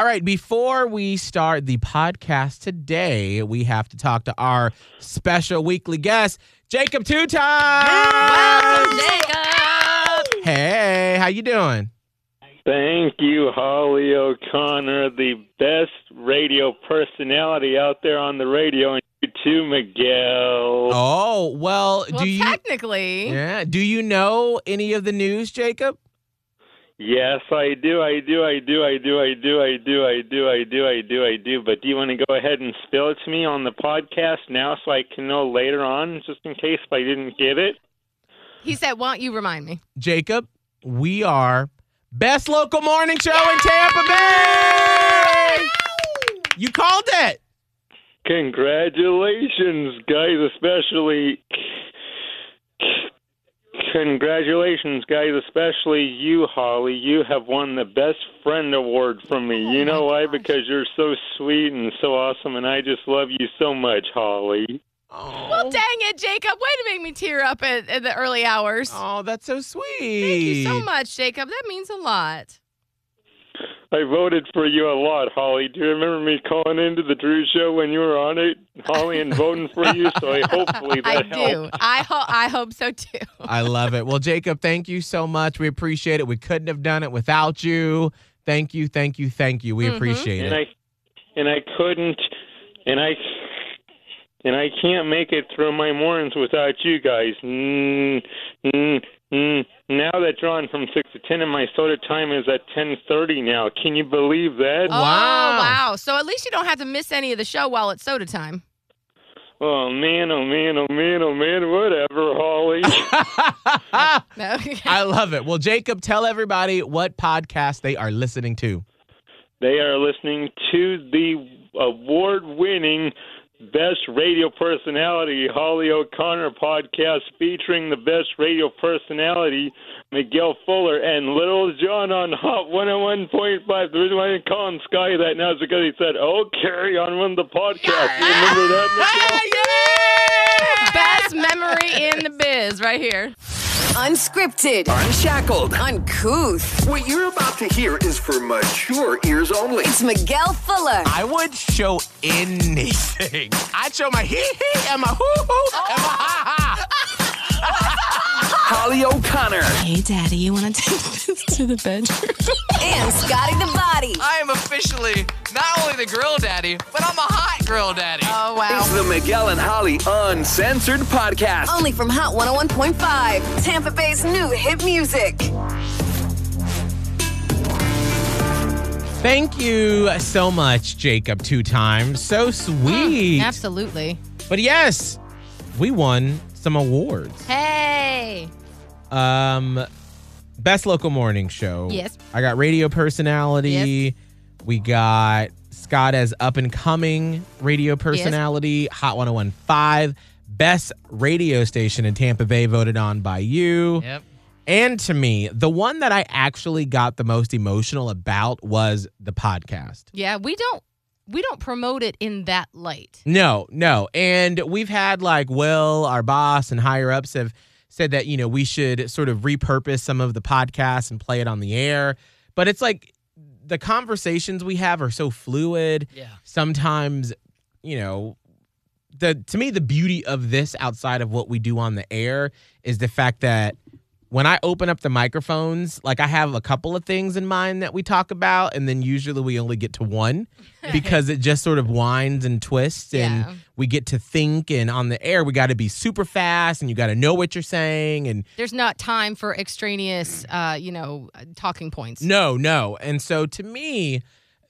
All right, before we start the podcast today, we have to talk to our special weekly guest, Jacob Two Welcome, Times. Jacob. Hey, how you doing? Thank you, Holly O'Connor, the best radio personality out there on the radio, and you too, Miguel. Oh, well, Well, do you technically, Yeah, do you know any of the news, Jacob? Yes, I do, I do, I do, I do, I do, I do, I do, I do, I do, I do. But do you want to go ahead and spill it to me on the podcast now so I can know later on, just in case I didn't get it? he said, "Why don't you remind me?" Jacob, we are best local morning show in Tampa Bay. You called it. Congratulations, guys, especially. Congratulations, guys, especially you, Holly. You have won the Best Friend Award from me. Oh you know why? Because you're so sweet and so awesome, and I just love you so much, Holly. Oh. Well, dang it, Jacob! Way to make me tear up at, at the early hours. Oh, that's so sweet. Thank you so much, Jacob. That means a lot. I voted for you a lot, Holly. Do you remember me calling into the Drew Show when you were on it, Holly, and voting for you? So I hopefully I that helped. do. I hope. I hope so too. I love it. Well, Jacob, thank you so much. We appreciate it. We couldn't have done it without you. Thank you, thank you, thank you. We Mhm. appreciate and it. I and I couldn't and I and I can't make it through my mornings without you guys. Mm, mm, mm. Now that you're on from six to ten, and my soda time is at ten thirty now. Can you believe that? Oh Wow. wow! So at least you don't have to miss any of the show while it's soda time. Oh man, oh man, oh man, oh man. Whatever, Holly. I love it. Well, Jacob, tell everybody what podcast they are listening to. they are listening to the award-winning. Best radio personality, Holly O'Connor podcast featuring the best radio personality, Miguel Fuller, and Little John on Hot 101.5. The reason why I didn't call him Sky that now is because he said, Oh, Carrie, on one of the podcasts. You remember that, Miguel? Best memory in the biz, right here. Unscripted, Unshackled. uncouth. What you're about to hear is for mature ears only. It's Miguel Fuller. I would show anything. I'd show my hee hee and my hoo hoo and my ha ha. Holly O'Connor. Hey, Daddy, you want to take this to the bedroom? And Scotty the Body. I am officially not only the grill daddy, but I'm a hot grill daddy. Oh wow. It's wow! the Miguel and Holly Uncensored Podcast. Only from Hot 101.5, Tampa Bay's new hit music. Thank you so much, Jacob, two times. So hmm, sweet. Absolutely. But yes, we won some awards. Hey. Um, best local morning show. Yes. I got radio personality. We got Scott as up and coming radio personality. Hot 1015. Best radio station in Tampa Bay voted on by you. Yep. And to me, the one that I actually got the most emotional about was the podcast. Yeah, we don't we don't promote it in that light. No, no. And we've had like well, our boss, and higher ups have said that, you know, we should sort of repurpose some of the podcasts and play it on the air. But it's like the conversations we have are so fluid. Yeah. Sometimes, you know, the to me the beauty of this outside of what we do on the air is the fact that when I open up the microphones, like I have a couple of things in mind that we talk about, and then usually we only get to one because it just sort of winds and twists, and Yeah. we get to think. And on the air, we got to be super fast, and you got to know what you're saying. And There's not time for extraneous, uh, you know, talking points. no, no. And so to me,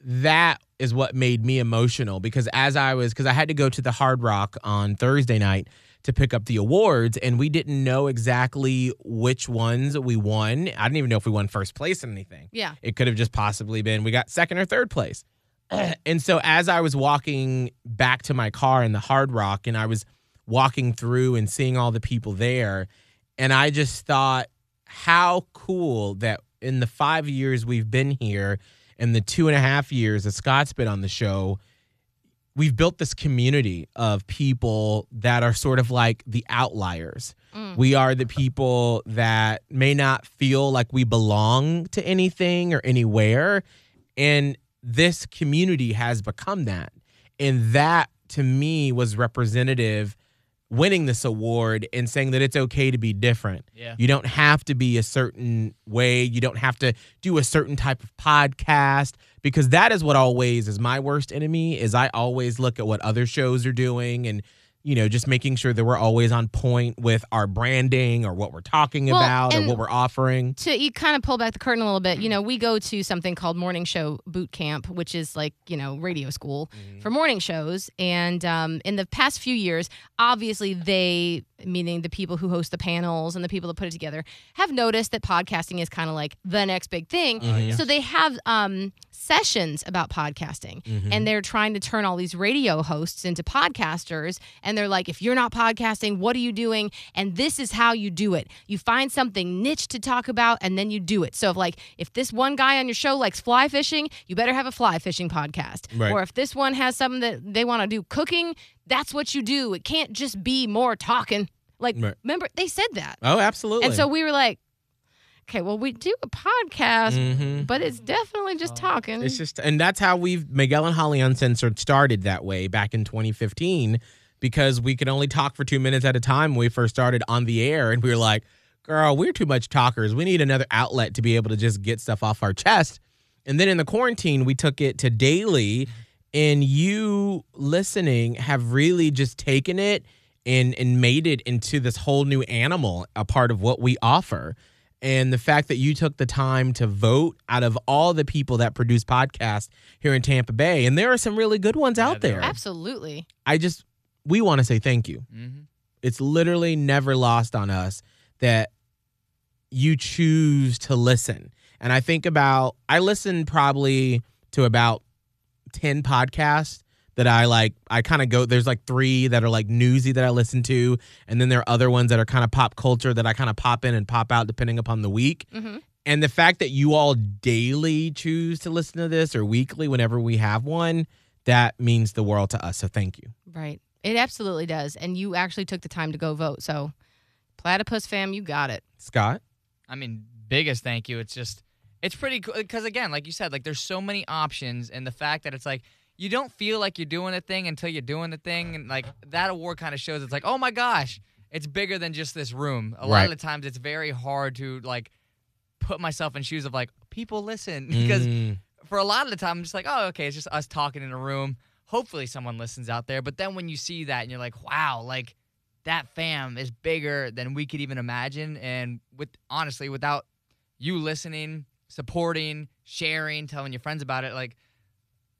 that is what made me emotional because as I was, because I had to go to the Hard Rock on Thursday night to pick up the awards, and we didn't know exactly which ones we won. I didn't even know if we won first place in anything. Yeah. It could have just possibly been we got second or third place. and so as I was walking back to my car in the Hard Rock and I was walking through and seeing all the people there, and I just thought how cool that in the five years we've been here and the two and a half years that Scott's been on the show, we've built this community of people that are sort of like the outliers. Mm. We are the people that may not feel like we belong to anything or anywhere. And this community has become that. And that to me was representative winning this award and saying that it's okay to be different. Yeah. You don't have to be a certain way. You don't have to do a certain type of podcast because that is what always is my worst enemy is I always look at what other shows are doing and you know just making sure that we're always on point with our branding or what we're talking Well, about or what we're offering. to you kind of pull back the curtain a little bit, you know, we go to something called morning show boot camp, which is like you know radio school for morning shows. And um, in the past few years, obviously they, meaning the people who host the panels and the people that put it together, have noticed that podcasting is kind of like the next big thing. So they have um, sessions about podcasting, and they're trying to turn all these radio hosts into podcasters. And they're like, if you're not podcasting, what are you doing? And this is how you do it. You find something niche to talk about, and then you do it. So, if like, if this one guy on your show likes fly fishing, you better have a fly fishing podcast. Right. Or if this one has something that they want to do cooking, that's what you do. It can't just be more talking. Like, Right. remember they said that, Oh, absolutely. and so we were like, okay, well, we do a podcast, Mhm. but it's definitely just talking. It's just, and that's how we've Miguel and Holly Uncensored started that way back in 2015 because we could only talk for two minutes at a time when we first started on the air, and we were like, "Girl, we're too much talkers. We need another outlet to be able to just get stuff off our chest." And then in the quarantine, we took it to daily, and you listening have really just taken it and and made it into this whole new animal, a part of what we offer. And the fact that you took the time to vote out of all the people that produce podcasts here in Tampa Bay, and there are some really good ones out there there. Absolutely. I just, we want to say thank you. Mhm. It's literally never lost on us that you choose to listen. And I think about, I listen probably to about 10 podcasts that I like. I kind of go, there's like three that are like newsy that I listen to. And then there are other ones that are kind of pop culture that I kind of pop in and pop out depending upon the week. hmm And the fact that you all daily choose to listen to this or weekly whenever we have one, that means the world to us. So thank you. Right. It absolutely does. And you actually took the time to go vote. So, Platypus fam, you got it. Scott? I mean, biggest thank you. It's just, it's pretty cool because again, like you said, like there's so many options, and the fact that it's like you don't feel like you're doing a thing until you're doing the thing, and like that award kind of shows it's like, oh my gosh, it's bigger than just this room. A lot Right. of the times, it's very hard to like put myself in shoes of like people listen because Mm, for a lot of the time, I'm just like, oh, okay, it's just us talking in a room. Hopefully, someone listens out there. But then when you see that and you're like, wow, like that fam is bigger than we could even imagine. And with honestly, without you listening, supporting, sharing, telling your friends about it, like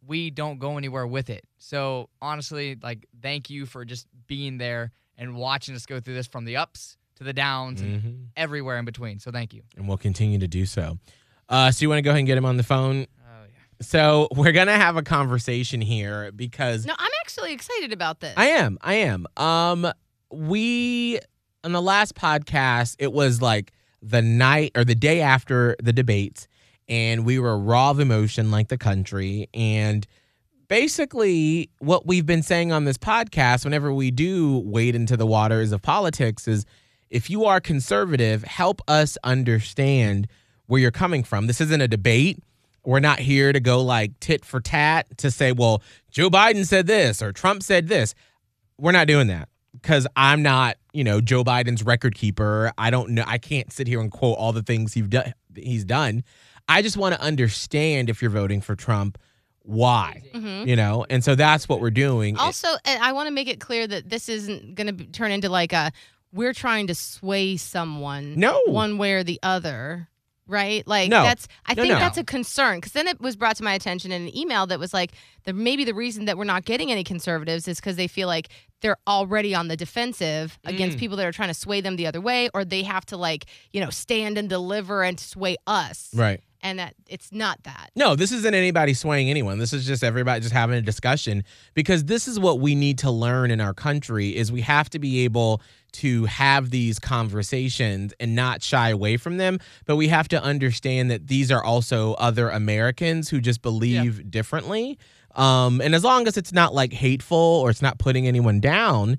we don't go anywhere with it. So honestly, like thank you for just being there and watching us go through this from the ups to the downs and mhm. everywhere in between. So thank you. And we'll continue to do so. Uh, so you want to go ahead and get him on the phone? Oh yeah. So we're gonna have a conversation here because No, I'm actually excited about this. I am, I am. Um, we on the last podcast, it was like the night or the day after the debates, and we were raw of emotion like the country. And basically, what we've been saying on this podcast, whenever we do wade into the waters of politics, is if you are conservative, help us understand where you're coming from. This isn't a debate. We're not here to go like tit for tat to say, well, Joe Biden said this or Trump said this. We're not doing that because I'm not, you know, Joe Biden's record keeper. I don't know. I can't sit here and quote all the things he's done. He's done. I just want to understand if you're voting for Trump, why, Mhm. you know, and so that's what we're doing. Also, I want to make it clear that this isn't going to turn into like a we're trying to sway someone No. one way or the other. Right? Like No. that's I No, think no. that's a concern because then it was brought to my attention in an email that was like the maybe the reason that we're not getting any conservatives is because they feel like they're already on the defensive against Mm. people that are trying to sway them the other way or they have to like, you know, stand and deliver and sway us. right. And that it's not that. No, this isn't anybody swaying anyone. This is just everybody just having a discussion because this is what we need to learn in our country is we have to be able to have these conversations and not shy away from them, but we have to understand that these are also other Americans who just believe differently. Um, and as long as it's not like hateful or it's not putting anyone down,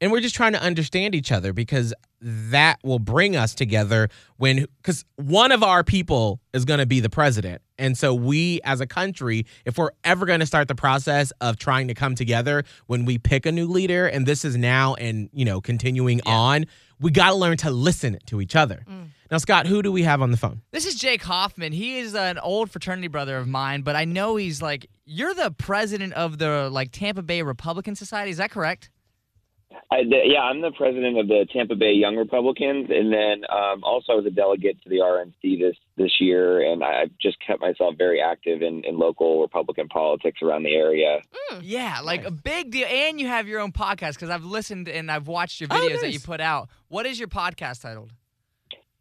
and we're just trying to understand each other because that will bring us together when because one of our people is going to be the president and so we as a country if we're ever going to start the process of trying to come together when we pick a new leader and this is now and you know continuing on we got to learn to listen to each other mm. now scott who do we have on the phone This is Jake Hoffman. He is an old fraternity brother of mine, but I know he's like you're the president of the like Tampa Bay Republican Society. Is that correct? I, the, yeah, I'm the president of the Tampa Bay Young Republicans, and then um, also I was a delegate to the RNC this this year, and I've just kept myself very active in, in local Republican politics around the area. Yeah, like a big deal. And you have your own podcast because I've listened and I've watched your Oh, videos that you put out. What is your podcast titled?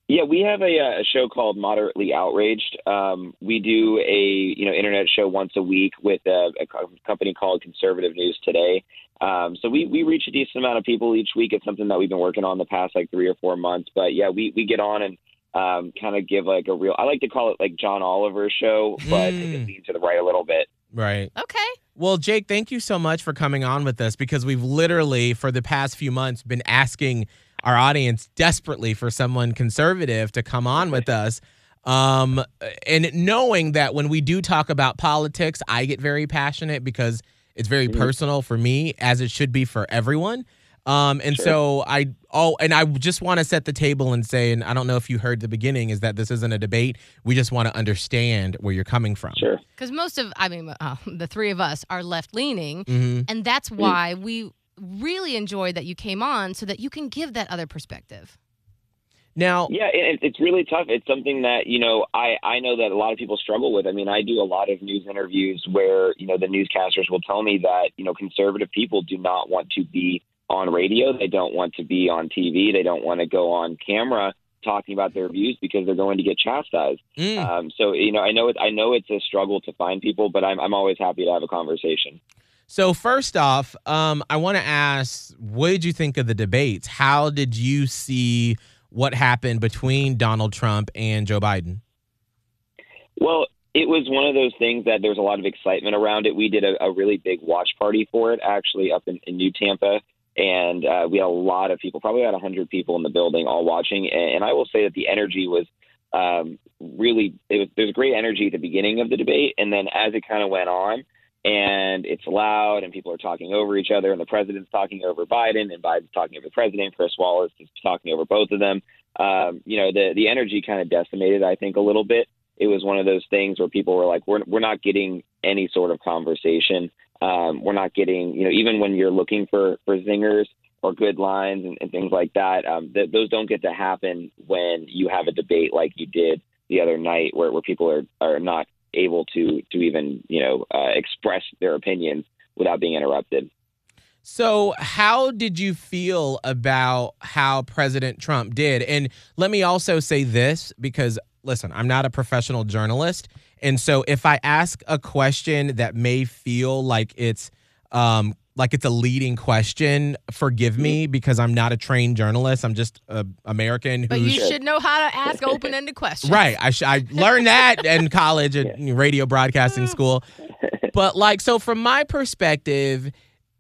Yeah, we have a, uh, a show called Moderately Outraged. Um, we do a you know internet show once a week with a, a company called Conservative News Today. Um, so we, we reach a decent amount of people each week. It's something that we've been working on the past like three or four months. But yeah, we, we get on and um, kind of give like a real. I like to call it like John Oliver show, but Mm. it lean to the right a little bit. right Okay. Well, Jake, thank you so much for coming on with us because we've literally, for the past few months, been asking our audience desperately for someone conservative to come on with us. Um, and knowing that when we do talk about politics, I get very passionate because it's very personal for me, as it should be for everyone. Um, and so I oh, and I just want to set the table and say, and I don't know if you heard the beginning, is that this isn't a debate. We just want to understand where you're coming from. Sure. Because most of, I mean, uh, the three of us are left leaning. hmm And that's why we really enjoyed that you came on so that you can give that other perspective. Now, Yeah, it, it's really tough. It's something that you know I I know that a lot of people struggle with. I mean, I do a lot of news interviews where you know the newscasters will tell me that you know conservative people do not want to be on radio. They don't want to be on TV. They don't want to go on camera talking about their views because they're going to get chastised. mm. Um, so you know, I know it. I know it's a struggle to find people, but I'm I'm always happy to have a conversation. So first off, um, I want to ask, what did you think of the debates? How did you see what happened between Donald Trump and Joe Biden? Well, it was one of those things that there was a lot of excitement around it. We did a, a really big watch party for it, actually, up in, in New Tampa. And uh, we had a lot of people, probably about 100 people in the building, all watching. And, and I will say that the energy was um, really, it was, there was great energy at the beginning of the debate. And then as it kind of went on, and it's loud, and people are talking over each other, and the president's talking over Biden, and Biden's talking over the president. Chris Wallace is talking over both of them. Um, you know, the the energy kind of decimated, I think, a little bit it was one of those things where people were like, we're, we're not getting any sort of conversation. Um, we're not getting, you know, even when you're looking for, for zingers or good lines and, and things like that, um, th- those don't get to happen when you have a debate like you did the other night where, where people are, are not able to, to even, you know, uh, express their opinions without being interrupted. So, how did you feel about how President Trump did? And let me also say this because, listen, I'm not a professional journalist. And so, if I ask a question that may feel like it's, um, like it's a leading question, forgive me mm-hmm. because I'm not a trained journalist. I'm just an American But who's you should know how to ask open ended questions. Right. I sh- I learned that in college at radio broadcasting ah. school. But like so from my perspective,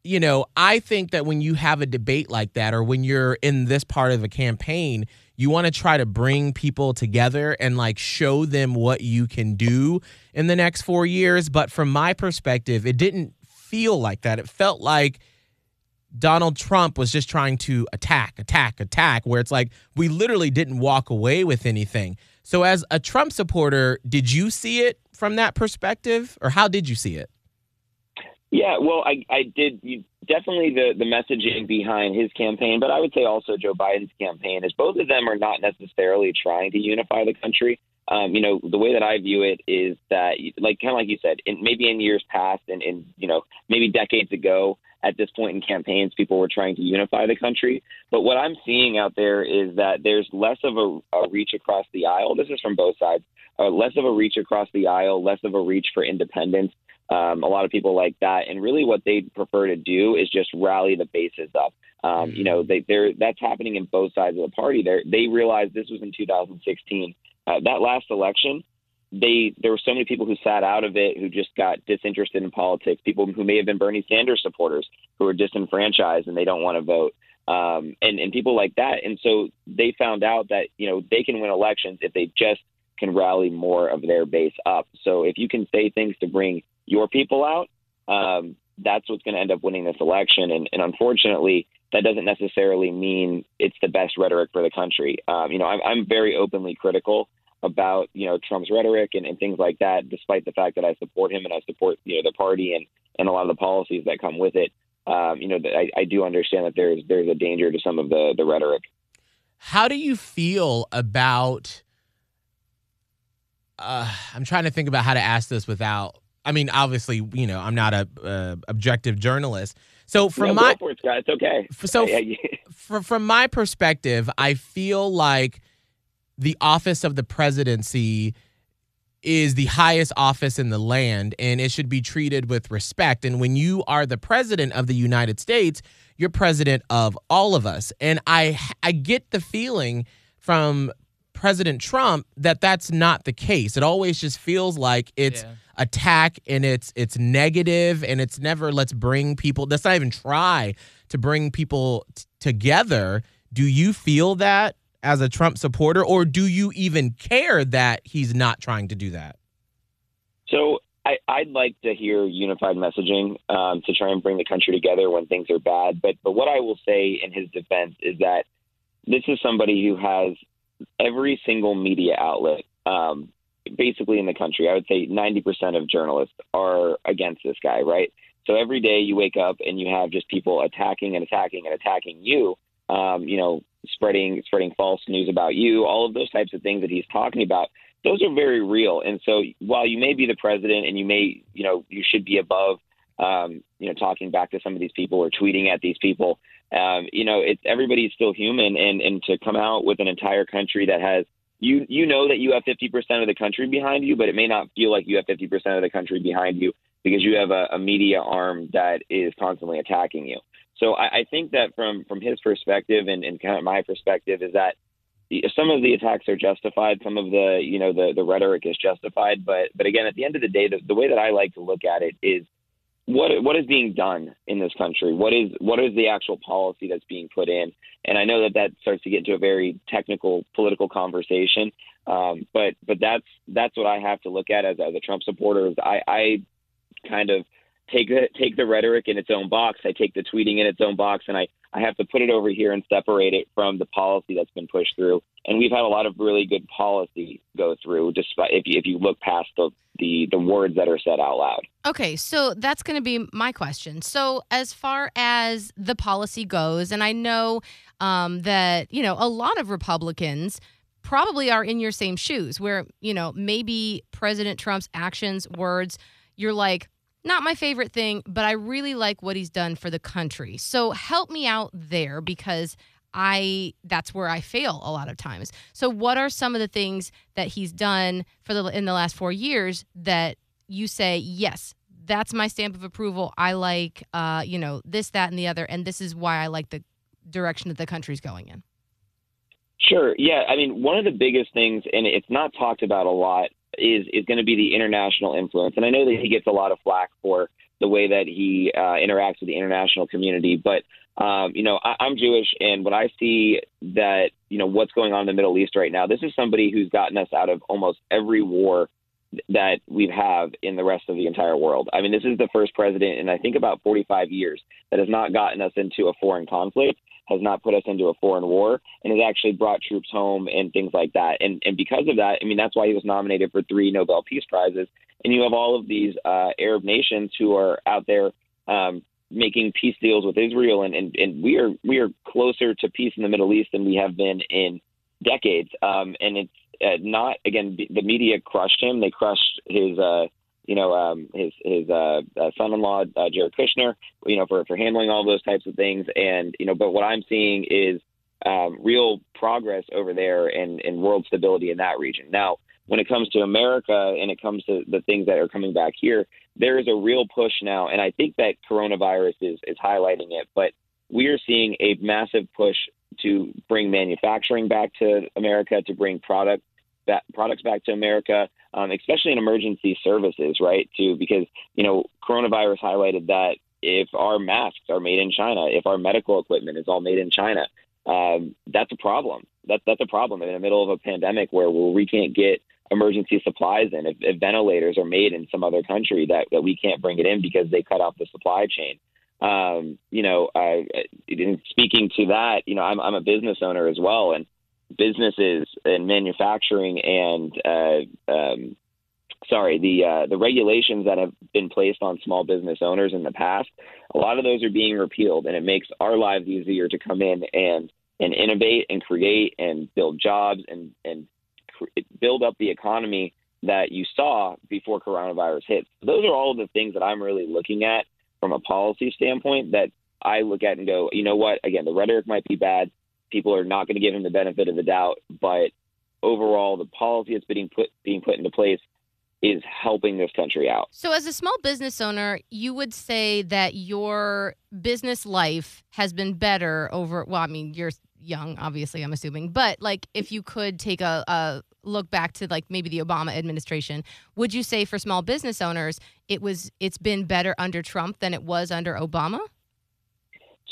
you know, I think that when you have a debate like that or when you're in this part of a campaign, you want to try to bring people together and like show them what you can do in the next 4 years, but from my perspective, it didn't feel like that. It felt like Donald Trump was just trying to attack, attack, attack, where it's like we literally didn't walk away with anything. So, as a Trump supporter, did you see it from that perspective, or how did you see it? Yeah, well, I, I did you, definitely the, the messaging behind his campaign, but I would say also Joe Biden's campaign is both of them are not necessarily trying to unify the country. Um, you know, the way that I view it is that, like kind of like you said, in, maybe in years past and in you know maybe decades ago, at this point in campaigns, people were trying to unify the country. But what I'm seeing out there is that there's less of a, a reach across the aisle. This is from both sides. Uh, less of a reach across the aisle, less of a reach for independence. Um, a lot of people like that, and really, what they prefer to do is just rally the bases up. Um, you know, they, they're that's happening in both sides of the party. They they realized this was in 2016. Uh, that last election, they there were so many people who sat out of it who just got disinterested in politics. People who may have been Bernie Sanders supporters who are disenfranchised and they don't want to vote. Um, and and people like that. And so they found out that you know they can win elections if they just can rally more of their base up. So if you can say things to bring your people out, um, that's what's going to end up winning this election. And, and unfortunately, that doesn't necessarily mean it's the best rhetoric for the country. Um, you know, I'm, I'm very openly critical about you know Trump's rhetoric and, and things like that, despite the fact that I support him and I support you know the party and and a lot of the policies that come with it. Um, you know, I, I do understand that there's there's a danger to some of the the rhetoric. How do you feel about? Uh, I'm trying to think about how to ask this without. I mean, obviously, you know, I'm not a uh, objective journalist. So from no, my go for it, Scott. It's okay. so Yeah, yeah. from from my perspective, I feel like the office of the presidency is the highest office in the land and it should be treated with respect. And when you are the president of the United States, you're president of all of us. And I I get the feeling from President Trump that that's not the case. It always just feels like it's Yeah. Attack and it's it's negative and it's never let's bring people let's not even try to bring people t- together. Do you feel that as a Trump supporter or do you even care that he's not trying to do that? So I, I'd like to hear unified messaging um, to try and bring the country together when things are bad. But but what I will say in his defense is that this is somebody who has every single media outlet, um, basically in the country. I would say 90% of journalists are against this guy, right? So every day you wake up and you have just people attacking and attacking and attacking you. Um, you know, spreading spreading false news about you. All of those types of things that he's talking about those are very real. And so while you may be the president and you may, you know, you should be above, um, you know, talking back to some of these people or tweeting at these people, um, you know, it's everybody's still human. And, and to come out with an entire country that has, you, you know that you have 50% of the country behind you, but it may not feel like you have 50% of the country behind you because you have a, a media arm that is constantly attacking you. So I, I think that from, from his perspective and, and kind of my perspective is that some of the attacks are justified. Some of the, you know, the, the rhetoric is justified. But, but again, at the end of the day, the, the way that I like to look at it is what, what is being done in this country? What is, what is the actual policy that's being put in? And I know that that starts to get into a very technical political conversation. Um, but, but that's, that's what I have to look at as, as a Trump supporter I, I kind of take the, take the rhetoric in its own box. I take the tweeting in its own box and I, I have to put it over here and separate it from the policy that's been pushed through. And we've had a lot of really good policy go through, despite if you, if you look past the, the the words that are said out loud. Okay, so that's going to be my question. So, as far as the policy goes, and I know um, that, you know, a lot of Republicans probably are in your same shoes where, you know, maybe President Trump's actions, words, you're like, not my favorite thing, but I really like what he's done for the country. So, help me out there because I that's where I fail a lot of times. So what are some of the things that he's done for the in the last 4 years that you say, "Yes, that's my stamp of approval. I like uh, you know, this that and the other and this is why I like the direction that the country's going in." Sure. Yeah. I mean, one of the biggest things, and it's not talked about a lot, is is going to be the international influence. And I know that he gets a lot of flack for the way that he uh, interacts with the international community, but um, you know, I, I'm Jewish, and when I see that, you know, what's going on in the Middle East right now, this is somebody who's gotten us out of almost every war that we have in the rest of the entire world. I mean, this is the first president in I think about 45 years that has not gotten us into a foreign conflict, has not put us into a foreign war, and has actually brought troops home and things like that. And and because of that, I mean, that's why he was nominated for three Nobel Peace Prizes. And you have all of these uh, Arab nations who are out there. Um, making peace deals with Israel, and, and, and we are we are closer to peace in the Middle East than we have been in decades. Um, and it's uh, not again the media crushed him. They crushed his uh, you know um, his his uh, uh, son-in-law uh, Jared Kushner. You know for for handling all those types of things. And you know, but what I'm seeing is um, real progress over there and and world stability in that region. Now, when it comes to America and it comes to the things that are coming back here, there is a real push now, and I think that coronavirus is is highlighting it. But we are seeing a massive push to bring manufacturing back to America, to bring product that products back to America. Um, especially in emergency services, right? Too, because you know, coronavirus highlighted that if our masks are made in China, if our medical equipment is all made in China, um, that's a problem. That's that's a problem in the middle of a pandemic where we can't get emergency supplies in. If, if ventilators are made in some other country, that that we can't bring it in because they cut off the supply chain. Um, you know, I, in speaking to that, you know, I'm I'm a business owner as well, and businesses and manufacturing and uh, um, sorry, the uh, the regulations that have been placed on small business owners in the past, a lot of those are being repealed, and it makes our lives easier to come in and and innovate and create and build jobs and and build up the economy that you saw before coronavirus hit. Those are all the things that I'm really looking at from a policy standpoint that I look at and go, you know what? Again, the rhetoric might be bad. People are not going to give him the benefit of the doubt, but overall, the policy that's being put being put into place is helping this country out. So, as a small business owner, you would say that your business life has been better over, well, I mean, you're young, obviously, I'm assuming, but like if you could take a, a look back to like maybe the Obama administration, would you say for small business owners, it was, it's been better under Trump than it was under Obama?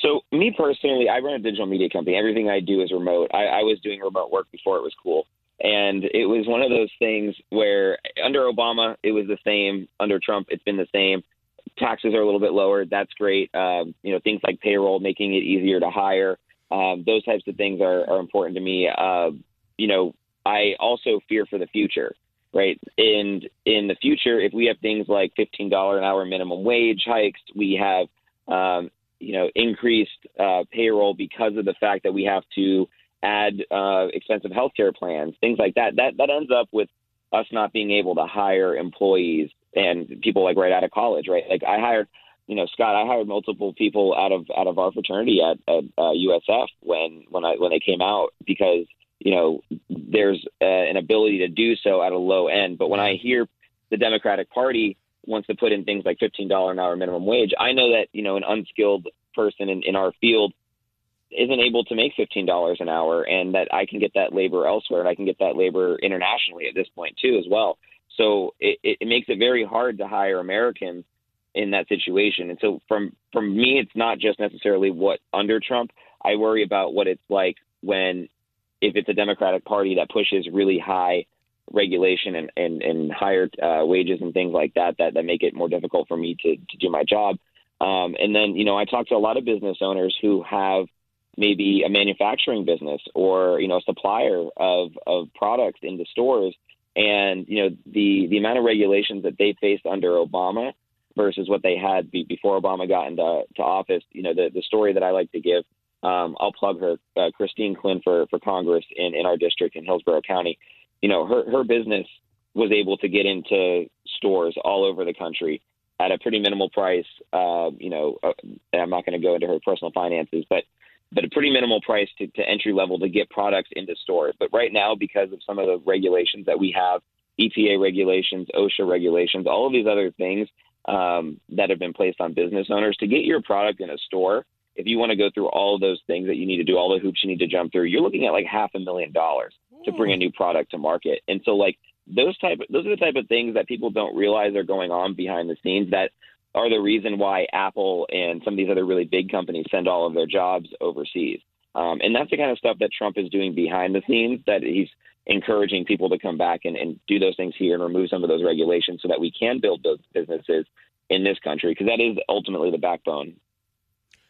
So, me personally, I run a digital media company. Everything I do is remote. I, I was doing remote work before it was cool. And it was one of those things where under Obama, it was the same. Under Trump, it's been the same. Taxes are a little bit lower. That's great. Um, you know, things like payroll, making it easier to hire. Um, those types of things are, are important to me. Uh, you know, I also fear for the future, right? And in the future, if we have things like $15 an hour minimum wage hikes, we have, um, you know, increased uh, payroll because of the fact that we have to add uh, expensive healthcare plans, things like that. That that ends up with us not being able to hire employees and people like right out of college, right? Like I hired, you know, Scott, I hired multiple people out of out of our fraternity at, at uh, USF when when I when they came out because you know there's uh, an ability to do so at a low end. But when I hear the Democratic Party wants to put in things like fifteen dollar an hour minimum wage, I know that you know an unskilled person in, in our field isn't able to make fifteen dollars an hour, and that I can get that labor elsewhere, and I can get that labor internationally at this point too, as well. So it, it makes it very hard to hire Americans in that situation. And so from from me, it's not just necessarily what under Trump. I worry about what it's like when if it's a Democratic Party that pushes really high regulation and and, and higher uh, wages and things like that, that that make it more difficult for me to to do my job. Um, and then you know I talk to a lot of business owners who have maybe a manufacturing business or you know a supplier of of products into stores and you know the the amount of regulations that they faced under Obama versus what they had be, before Obama got into to office you know the the story that I like to give um, I'll plug her uh, Christine Quinn for for Congress in in our district in Hillsborough County you know her her business was able to get into stores all over the country at a pretty minimal price uh, you know uh, I'm not going to go into her personal finances but but a pretty minimal price to, to entry level to get products into stores. But right now, because of some of the regulations that we have, EPA regulations, OSHA regulations, all of these other things um, that have been placed on business owners to get your product in a store. If you want to go through all of those things that you need to do, all the hoops you need to jump through, you're looking at like half a million dollars to bring a new product to market. And so, like those type, of, those are the type of things that people don't realize are going on behind the scenes that are the reason why Apple and some of these other really big companies send all of their jobs overseas. Um, and that's the kind of stuff that Trump is doing behind the scenes, that he's encouraging people to come back and, and do those things here and remove some of those regulations so that we can build those businesses in this country, because that is ultimately the backbone.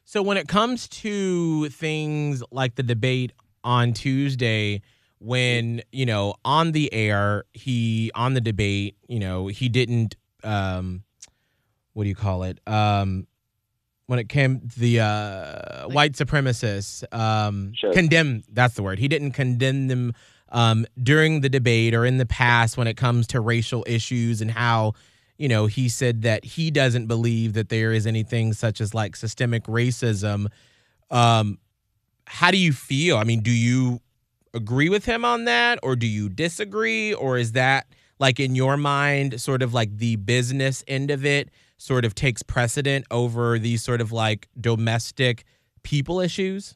So when it comes to things like the debate on Tuesday, when, you know, on the air, he, on the debate, you know, he didn't, um, what do you call it? Um, when it came the uh, white supremacists um, Sure. condemn. That's the word. He didn't condemn them um, during the debate or in the past when it comes to racial issues and how you know he said that he doesn't believe that there is anything such as like systemic racism. Um, how do you feel? I mean, do you agree with him on that or do you disagree? Or is that like in your mind sort of like the business end of it sort of takes precedent over these sort of like domestic people issues?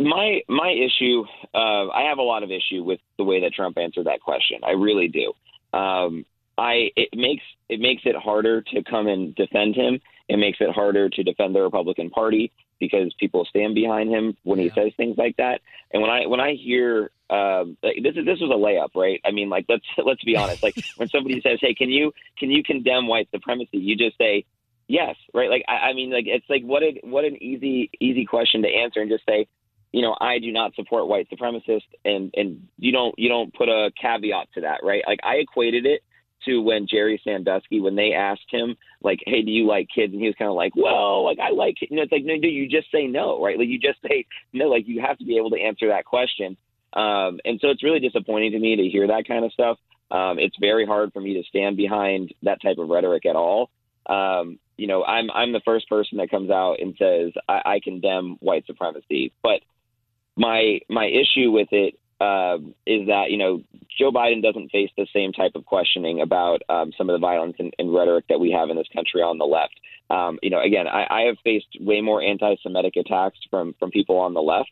my my issue uh, i have a lot of issue with the way that trump answered that question. I really do. Um, i it makes it makes it harder to come and defend him it makes it harder to defend the republican party because people stand behind him when he says things like that. And when i when i hear um, like, this is this was a layup right? I mean like let's let's be honest. Like when somebody says hey can you can you condemn white supremacy? you just say yes right? Like I, I mean like it's like what a what an easy easy question to answer and just say you know, I do not support white supremacists, and and you don't you don't put a caveat to that, right? Like I equated it to when Jerry Sandusky, when they asked him, like, "Hey, do you like kids?" and he was kind of like, "Well, like I like," you know, it's like, no, do you just say no, right? Like you just say no, like you have to be able to answer that question. Um, and so it's really disappointing to me to hear that kind of stuff. Um, it's very hard for me to stand behind that type of rhetoric at all. Um, you know, I'm I'm the first person that comes out and says I, I condemn white supremacy, but my my issue with it uh, is that you know Joe Biden doesn't face the same type of questioning about um, some of the violence and, and, rhetoric that we have in this country on the left. Um, you know, again, I, I, have faced way more anti-Semitic attacks from from people on the left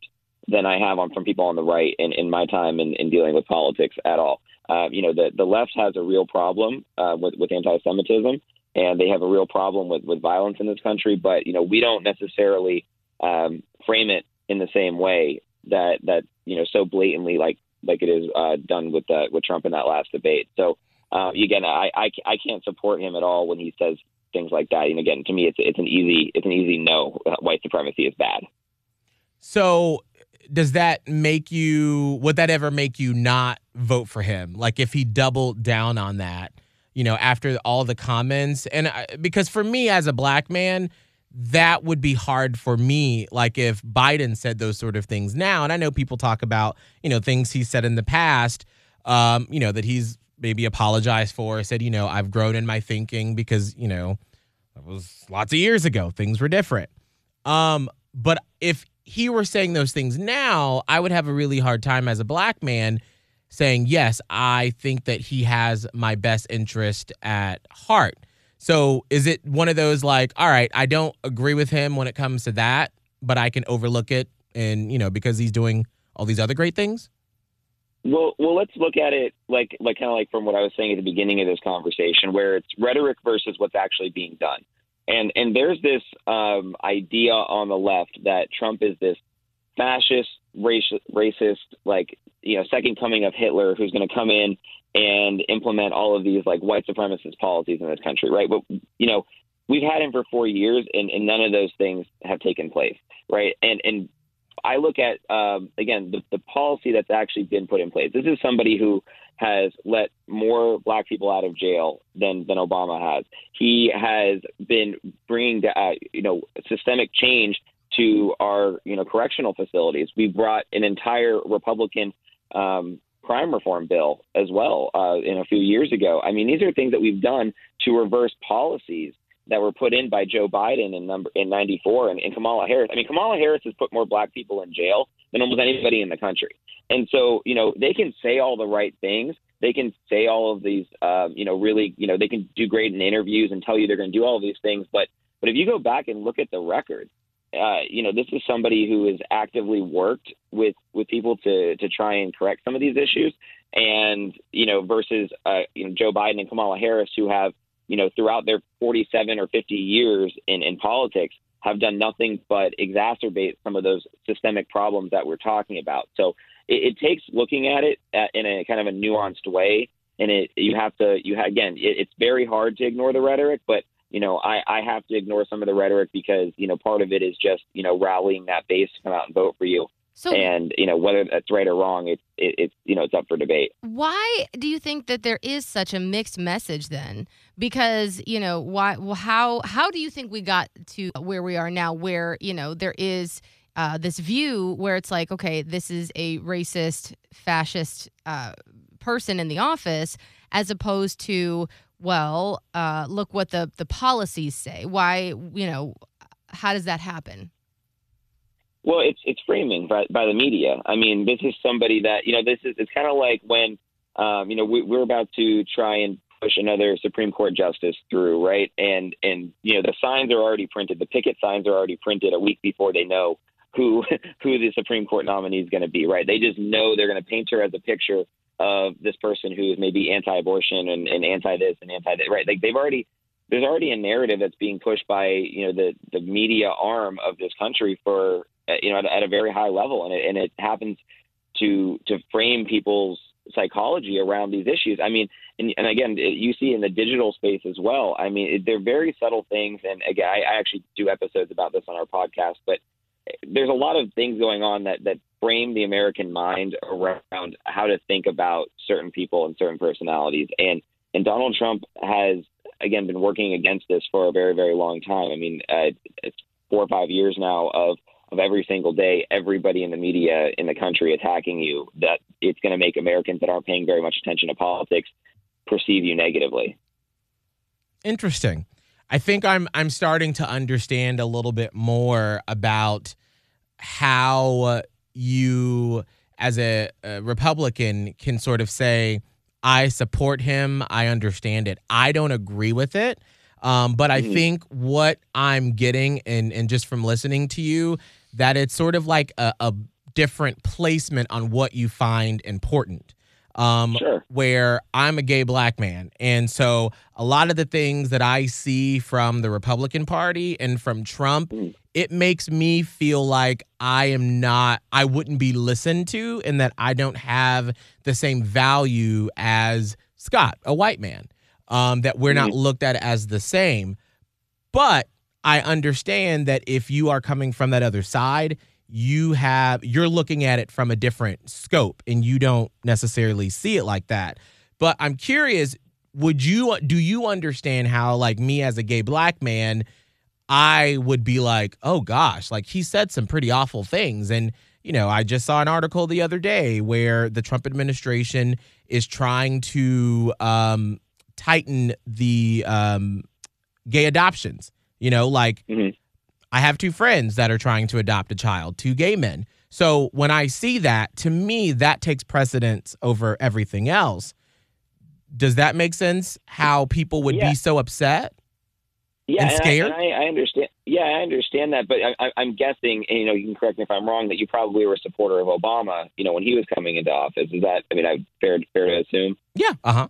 than I have on from people on the right in, in my time in, in dealing with politics at all. Uh, you know, the the left has a real problem uh, with with anti-Semitism, and they have a real problem with with violence in this country. But you know, we don't necessarily um, frame it in the same way that that you know so blatantly like like it is uh, done with uh, with Trump in that last debate. So uh, again, I, I I can't support him at all when he says things like that. And again, to me, it's it's an easy it's an easy no. White supremacy is bad. So does that make you would that ever make you not vote for him like if he doubled down on that you know after all the comments and I, because for me as a black man that would be hard for me like if biden said those sort of things now. And i know people talk about you know things he said in the past um, you know that he's maybe apologized for said you know i've grown in my thinking because you know that was lots of years ago. Things were different. Um, but if he were saying those things now i would have a really hard time as a black man saying yes i think that he has my best interest at heart so is it one of those like, all right, I don't agree with him when it comes to that, but I can overlook it and, you know, because he's doing all these other great things? Well, well, let's look at it like, like kind of like from what I was saying at the beginning of this conversation, where it's rhetoric versus what's actually being done, and and there's this um, idea on the left that Trump is this fascist, racist, racist, like you know, second coming of Hitler, who's going to come in and implement all of these like white supremacist policies in this country, right? But you know, we've had him for four years, and, and none of those things have taken place, right? And and I look at um, again the, the policy that's actually been put in place. This is somebody who has let more black people out of jail than than Obama has. He has been bringing uh, you know systemic change to our you know correctional facilities. We brought an entire Republican um, crime reform bill as well uh, in a few years ago. I mean, these are things that we've done to reverse policies that were put in by Joe Biden in number in '94 and, and Kamala Harris. I mean, Kamala Harris has put more black people in jail than almost anybody in the country. And so, you know, they can say all the right things. They can say all of these, um, you know, really, you know, they can do great in interviews and tell you they're going to do all of these things. But, but if you go back and look at the record, uh, you know, this is somebody who has actively worked with with people to to try and correct some of these issues, and you know, versus uh, you know Joe Biden and Kamala Harris, who have you know throughout their 47 or 50 years in in politics have done nothing but exacerbate some of those systemic problems that we're talking about. So it, it takes looking at it at, in a kind of a nuanced way, and it you have to you ha- again, it, it's very hard to ignore the rhetoric, but you know, I, I have to ignore some of the rhetoric because, you know, part of it is just, you know, rallying that base to come out and vote for you. So, and you know whether that's right or wrong, it's it, it's you know it's up for debate. Why do you think that there is such a mixed message then? Because you know why? How how do you think we got to where we are now, where you know there is uh, this view where it's like, okay, this is a racist, fascist uh, person in the office, as opposed to well, uh, look what the the policies say. Why, you know, how does that happen? Well, it's it's framing by, by the media. I mean, this is somebody that you know. This is it's kind of like when um, you know we, we're about to try and push another Supreme Court justice through, right? And and you know the signs are already printed. The picket signs are already printed a week before they know who who the Supreme Court nominee is going to be, right? They just know they're going to paint her as a picture of this person who is maybe anti-abortion and, and anti this and anti that, right? Like they've already there's already a narrative that's being pushed by you know the the media arm of this country for uh, you know at, at a very high level, and it, and it happens to to frame people's psychology around these issues. I mean, and, and again, you see in the digital space as well. I mean, they're very subtle things, and again, I, I actually do episodes about this on our podcast, but there's a lot of things going on that that frame the American mind around how to think about certain people and certain personalities. And and Donald Trump has again been working against this for a very very long time. I mean, uh, it's four or five years now of of every single day, everybody in the media in the country attacking you. That it's going to make Americans that aren't paying very much attention to politics perceive you negatively. Interesting. I think I'm I'm starting to understand a little bit more about how you as a, a, Republican can sort of say I support him, I understand it. I don't agree with it. Um, but I mm-hmm. think what I'm getting and and just from listening to you that it's sort of like a, a different placement on what you find important um, sure. where I'm a gay black man. And so a lot of the things that I see from the Republican Party and from Trump, mm. It makes me feel like I am not, I wouldn't be listened to and that I don't have the same value as Scott, a white man, um, that we're not looked at as the same. But I understand that if you are coming from that other side, you have you're looking at it from a different scope and you don't necessarily see it like that. But I'm curious, would you do you understand how like me as a gay black man, I would be like, "Oh gosh, like he said some pretty awful things." And you know, I just saw an article the other day where the Trump administration is trying to um, tighten the um, gay adoptions. You know, like mm-hmm. I have two friends that are trying to adopt a child, two gay men. So when I see that, to me, that takes precedence over everything else. Does that make sense? How people would yeah. be so upset yeah, and scared? And I, and I, I, understand. Yeah, I understand that, but I, am guessing, and, you know, you can correct me if I'm wrong, that you probably were a supporter of Obama, you know, when he was coming into office. Is that? I mean, I fair fair to assume. Yeah. Uh huh.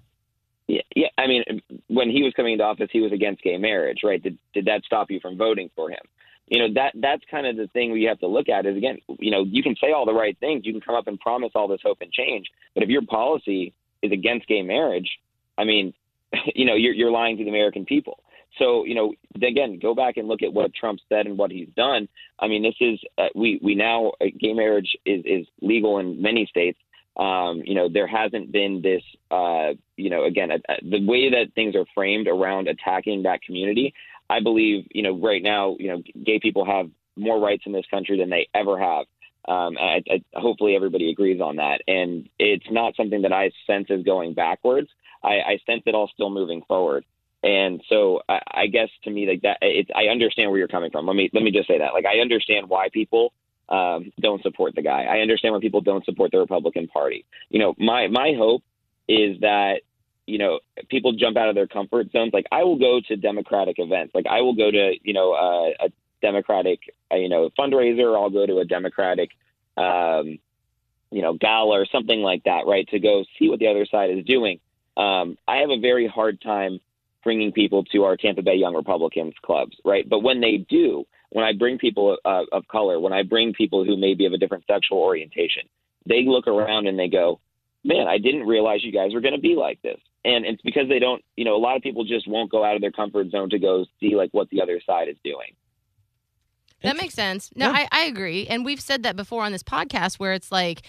Yeah, yeah. I mean, when he was coming into office, he was against gay marriage, right? Did did that stop you from voting for him? you know that that's kind of the thing we have to look at is again you know you can say all the right things you can come up and promise all this hope and change but if your policy is against gay marriage i mean you know you're you're lying to the american people so you know again go back and look at what trump said and what he's done i mean this is uh, we we now uh, gay marriage is is legal in many states um, you know, there hasn't been this, uh, you know, again, uh, the way that things are framed around attacking that community, I believe, you know, right now, you know, gay people have more rights in this country than they ever have. Um, I, I, hopefully everybody agrees on that. And it's not something that I sense is going backwards. I, I sense it all still moving forward. And so I, I guess to me, like that, it's, I understand where you're coming from. Let me, let me just say that. Like, I understand why people um, don't support the guy. I understand why people don't support the Republican Party. You know, my, my hope is that you know, people jump out of their comfort zones. Like I will go to Democratic events. Like I will go to, you know, uh, a Democratic, uh, you know, fundraiser. I'll go to a Democratic, um, you know, gala or something like that, right? To go see what the other side is doing. Um, I have a very hard time bringing people to our Tampa Bay Young Republicans clubs, right? But when they do, when I bring people uh, of color, when I bring people who may be of a different sexual orientation, they look around and they go, man, I didn't realize you guys were going to be like this and it's because they don't you know a lot of people just won't go out of their comfort zone to go see like what the other side is doing that makes sense no yeah. I, I agree and we've said that before on this podcast where it's like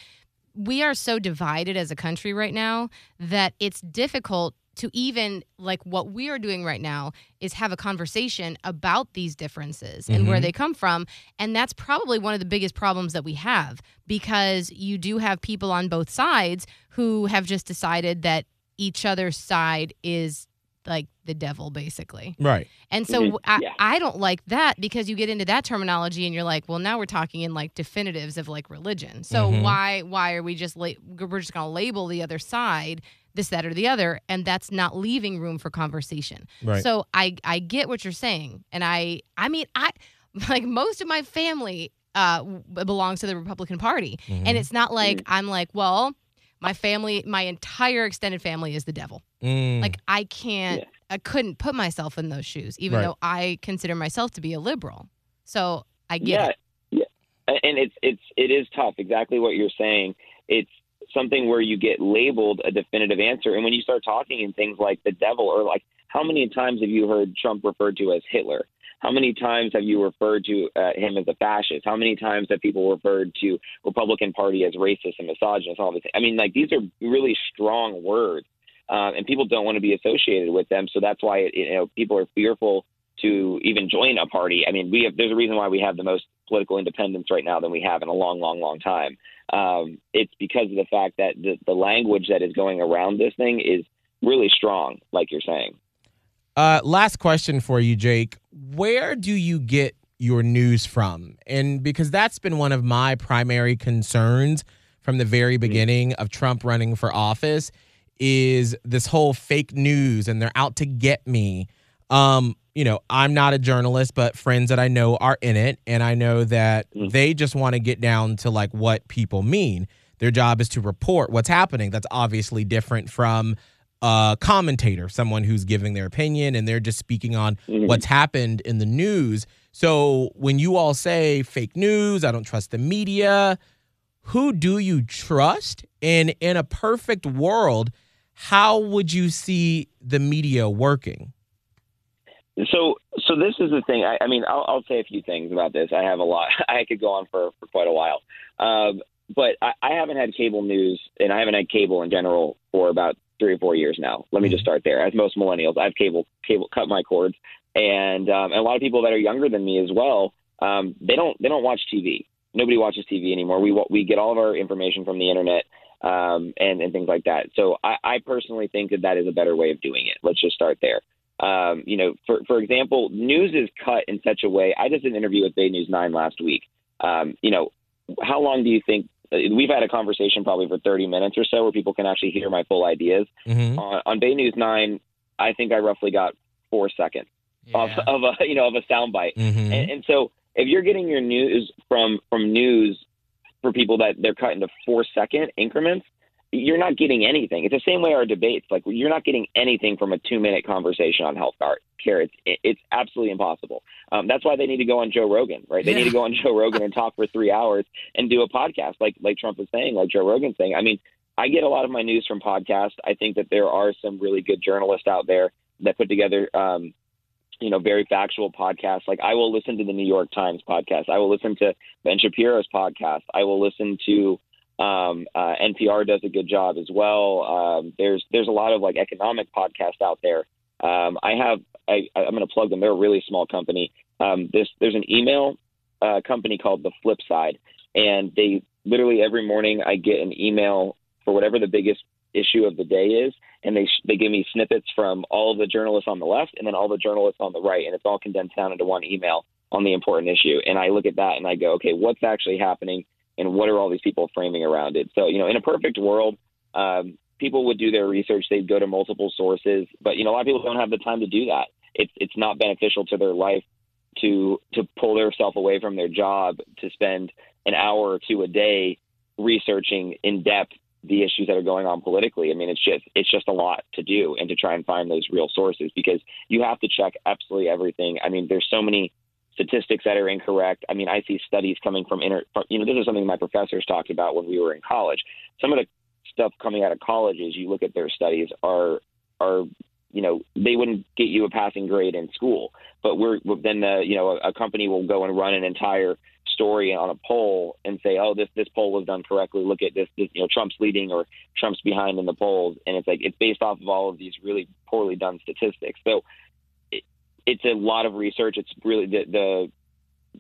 we are so divided as a country right now that it's difficult to even like what we are doing right now is have a conversation about these differences and mm-hmm. where they come from and that's probably one of the biggest problems that we have because you do have people on both sides who have just decided that each other's side is like the devil basically right and so mm-hmm. I, yeah. I don't like that because you get into that terminology and you're like well now we're talking in like definitives of like religion so mm-hmm. why why are we just la- we're just gonna label the other side this that or the other and that's not leaving room for conversation right. so i i get what you're saying and i i mean i like most of my family uh, belongs to the Republican Party, Mhm. and it's not like I'm like, well, my family, my entire extended family is the devil. Mm. Like I can't, I couldn't put myself in those shoes, even Right. though I consider myself to be a liberal. So I get yeah, it. yeah, and it's it's it is tough. Exactly what you're saying. It's something where you get labeled a definitive answer, and when you start talking in things like the devil or like how many times have you heard Trump referred to as Hitler? How many times have you referred to uh, him as a fascist? How many times have people referred to Republican Party as racist and misogynist? All these. I mean, like these are really strong words, um, and people don't want to be associated with them. So that's why it, you know people are fearful to even join a party. I mean, we have there's a reason why we have the most political independence right now than we have in a long, long, long time. Um, it's because of the fact that the, the language that is going around this thing is really strong, like you're saying. Uh, last question for you, Jake. Where do you get your news from? And because that's been one of my primary concerns from the very beginning of Trump running for office is this whole fake news and they're out to get me. Um, you know, I'm not a journalist, but friends that I know are in it, and I know that mm-hmm. they just want to get down to like what people mean. Their job is to report what's happening. That's obviously different from a commentator, someone who's giving their opinion and they're just speaking on mm-hmm. what's happened in the news. So when you all say fake news, I don't trust the media, who do you trust? And in a perfect world, how would you see the media working? So, so this is the thing. I, I mean, I'll, I'll say a few things about this. I have a lot. I could go on for, for quite a while. Um, but I, I haven't had cable news, and I haven't had cable in general for about three or four years now. Let me just start there. As most millennials, I have cable cable cut my cords, and, um, and a lot of people that are younger than me as well. Um, they don't they don't watch TV. Nobody watches TV anymore. We we get all of our information from the internet um, and and things like that. So I, I personally think that that is a better way of doing it. Let's just start there. Um, you know, for for example, news is cut in such a way. I just did an interview with Bay News Nine last week. Um, you know, how long do you think? uh, We've had a conversation probably for 30 minutes or so where people can actually hear my full ideas. Mm-hmm. On, on Bay News 9, I think I roughly got four seconds of, of a you know of a soundbite. Mhm. And, and so if you're getting your news from from news for people that they're cut into four second increments, you're not getting anything. It's the same way our debates. Like you're not getting anything from a two minute conversation on health care. It's it's absolutely impossible. Um, that's why they need to go on Joe Rogan, right? They need to go on Joe Rogan and talk for three hours and do a podcast, like like Trump was saying, like Joe Rogan's saying. I mean, I get a lot of my news from podcasts. I think that there are some really good journalists out there that put together, um, you know, very factual podcasts. Like I will listen to the New York Times podcast. I will listen to Ben Shapiro's podcast. I will listen to um, uh, NPR does a good job as well. Um, there's there's a lot of like economic podcasts out there. Um, I have I, I'm going to plug them. They're a really small company. Um, this there's an email uh, company called The Flip Side, and they literally every morning I get an email for whatever the biggest issue of the day is, and they sh- they give me snippets from all of the journalists on the left and then all the journalists on the right, and it's all condensed down into one email on the important issue. And I look at that and I go, okay, what's actually happening, and what are all these people framing around it? So you know, in a perfect world. Um, People would do their research. They'd go to multiple sources, but you know a lot of people don't have the time to do that. It's it's not beneficial to their life to to pull themselves away from their job to spend an hour or two a day researching in depth the issues that are going on politically. I mean, it's just it's just a lot to do and to try and find those real sources because you have to check absolutely everything. I mean, there's so many statistics that are incorrect. I mean, I see studies coming from inter, you know, this is something my professors talked about when we were in college. Some of the stuff coming out of colleges, you look at their studies are are you know they wouldn't get you a passing grade in school, but we're then the you know a, a company will go and run an entire story on a poll and say, oh this this poll was done correctly. Look at this, this you know Trump's leading or Trump's behind in the polls, and it's like it's based off of all of these really poorly done statistics. So it's a lot of research. It's really the the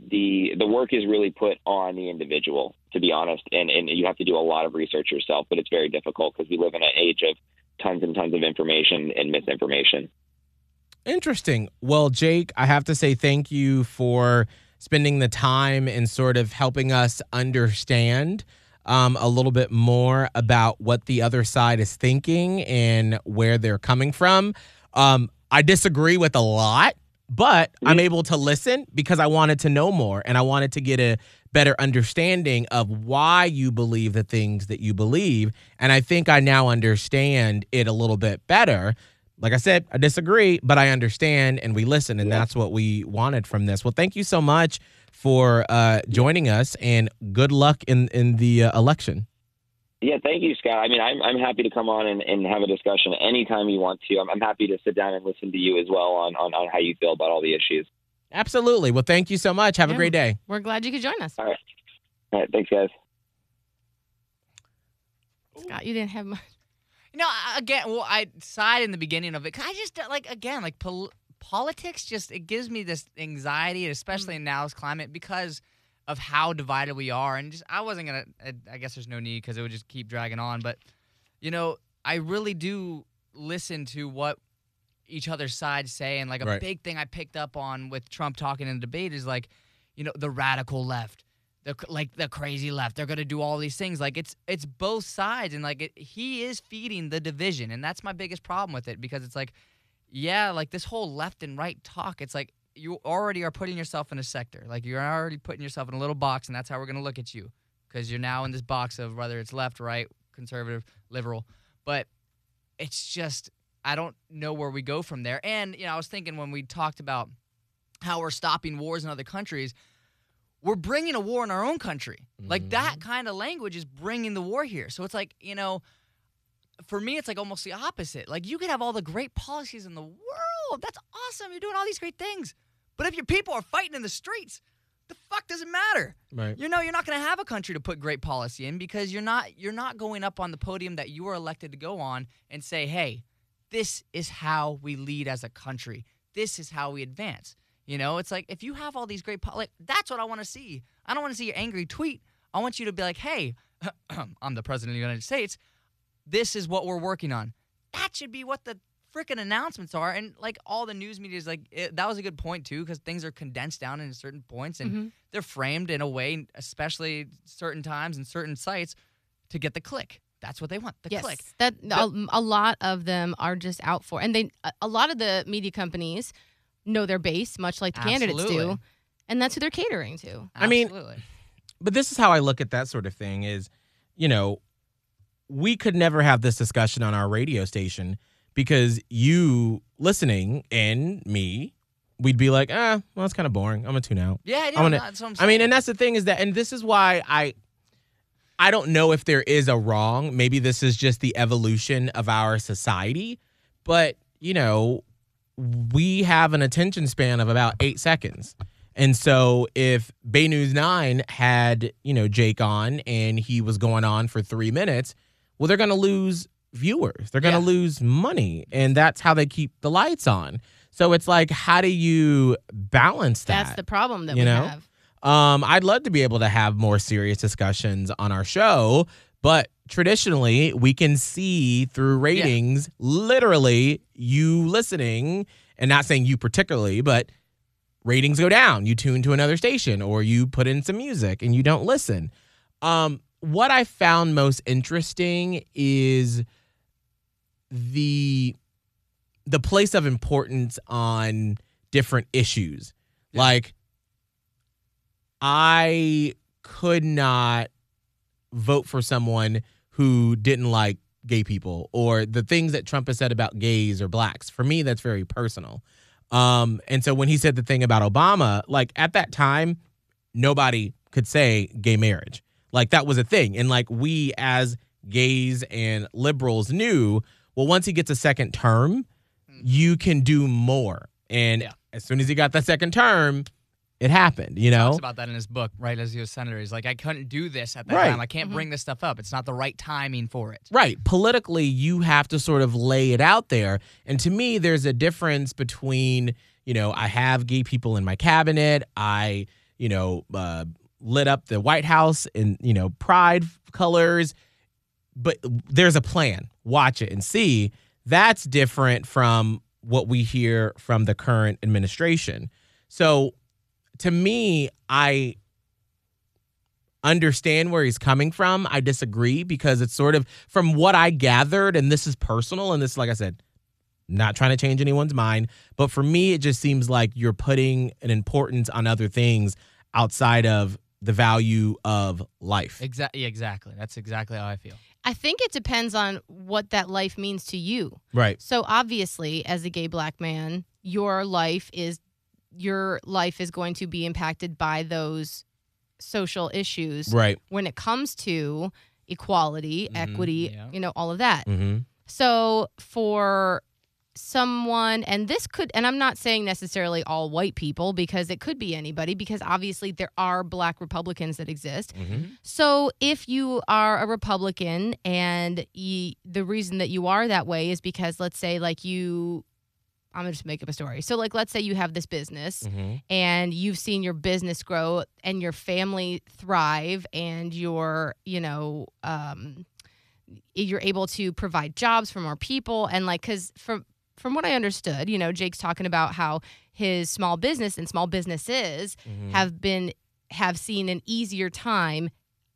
the the work is really put on the individual to be honest and and you have to do a lot of research yourself but it's very difficult because we live in an age of tons and tons of information and misinformation Interesting. Well, Jake, I have to say thank you for spending the time and sort of helping us understand um, a little bit more about what the other side is thinking and where they're coming from. Um, I disagree with a lot but I'm able to listen because I wanted to know more and I wanted to get a better understanding of why you believe the things that you believe. And I think I now understand it a little bit better. Like I said, I disagree, but I understand and we listen. And that's what we wanted from this. Well, thank you so much for uh, joining us and good luck in, in the uh, election. Yeah, thank you, Scott. I mean, I'm I'm happy to come on and, and have a discussion anytime you want to. I'm, I'm happy to sit down and listen to you as well on, on, on how you feel about all the issues. Absolutely. Well, thank you so much. Have a great day. We're glad you could join us. All right. All right. Thanks, guys. Scott, you didn't have much. You know, again, well, I sighed in the beginning of it. 'cause I just uh, like again, like pol- politics. Just it gives me this anxiety, especially in now's climate, because of how divided we are. And just I wasn't gonna. I, I guess there's no need because it would just keep dragging on. But you know, I really do listen to what each other's sides say, and like a Right. big thing I picked up on with Trump talking in the debate is like, you know, the radical left the like the crazy left. They're gonna do all these things. Like it's it's both sides, and like it, he is feeding the division, and that's my biggest problem with it because it's like, yeah, like this whole left and right talk. It's like you already are putting yourself in a sector. Like you're already putting yourself in a little box, and that's how we're gonna look at you because you're now in this box of whether it's left, right, conservative, liberal. But it's just I don't know where we go from there. And you know, I was thinking when we talked about how we're stopping wars in other countries we're bringing a war in our own country. Like mm-hmm. that kind of language is bringing the war here. So it's like, you know, for me, it's like almost the opposite. Like you could have all the great policies in the world. That's awesome. You're doing all these great things. But if your people are fighting in the streets, the fuck does it matter? Right. You know, you're not going to have a country to put great policy in because you're not you're not going up on the podium that you were elected to go on and say, "Hey, this is how we lead as a country. This is how we advance." You know, it's like if you have all these great po- like that's what I want to see. I don't want to see your angry tweet. I want you to be like, "Hey, I'm the president of the United States. This is what we're working on." That should be what the freaking announcements are and like all the news media is like it, that was a good point too because things are condensed down into certain points and Mhm. they're framed in a way especially certain times and certain sites to get the click. That's what they want the yes, click. That a, a lot of them are just out for, and they a- a lot of the media companies know their base, much like the candidates do, and that's who they're catering to. I mean, but this is how I look at that sort of thing is, you know, we could never have this discussion on our radio station because you listening and me, we'd be like, ah, well, that's kind of boring. I'm gonna tune out. yeah, yeah I wanna- that's what I'm I mean, and that's the thing is that, and this is why I, I don't know if there is a wrong. Maybe this is just the evolution of our society, but you know, we have an attention span of about eight seconds. And so if Bay News 9 had, you know, Jake on and he was going on for three minutes, well, they're going to lose viewers. They're going to Yeah. lose money. And that's how they keep the lights on. So it's like, how do you balance that? That's the problem that you we know? have. Um, I'd love to be able to have more serious discussions on our show, but traditionally we can see through ratings literally you listening and not saying you particularly, but ratings go down. You tune to another station or you put in some music and you don't listen. Um, what I found most interesting is the the place of importance on different issues. Like I could not vote for someone who didn't like gay people or the things that Trump has said about gays or blacks. For me, that's very personal. Um, and so when he said the thing about Obama, like at that time, nobody could say gay marriage. Like that was a thing. And like we as gays and liberals knew, well, once he gets a second term, you can do more. And Yeah. as soon as he got that second term, it happened, you know? talks about that in his book right as he was senator he's like i couldn't do this at that Right. time i can't bring this stuff up it's not the right timing for it Right. Politically, you have to sort of lay it out there. And to me, there's a difference between, you know, I have gay people in my cabinet. I, you know, uh, lit up the White House in, you know, pride colors. But there's a plan. Watch it and see. That's different from what we hear from the current administration. So to me, I understand where he's coming from. I disagree because it's sort of from what I gathered, and this is personal, and this, like I said, Not trying to change anyone's mind, but for me, it just seems like you're putting an importance on other things outside of the value of life. Exactly. Exactly. That's exactly how I feel. I think it depends on what that life means to you. Right. So obviously, as a gay black man, your life is your life is going to be impacted by those social issues Right. when it comes to equality, Mhm. equity, Yeah. you know, all of that. Mm-hmm. So for someone and this could and I'm not saying necessarily all white people because it could be anybody because obviously there are black Republicans that exist. Mm-hmm. So if you are a Republican and you, the reason that you are that way is because let's say like you I'm going to just make up a story. So like let's say you have this business Mm-hmm. and you've seen your business grow and your family thrive and you're, you know, um you're able to provide jobs for more people and like cuz from from what I understood, you know, Jake's talking about how his small business and small businesses Mm-hmm. have been have seen an easier time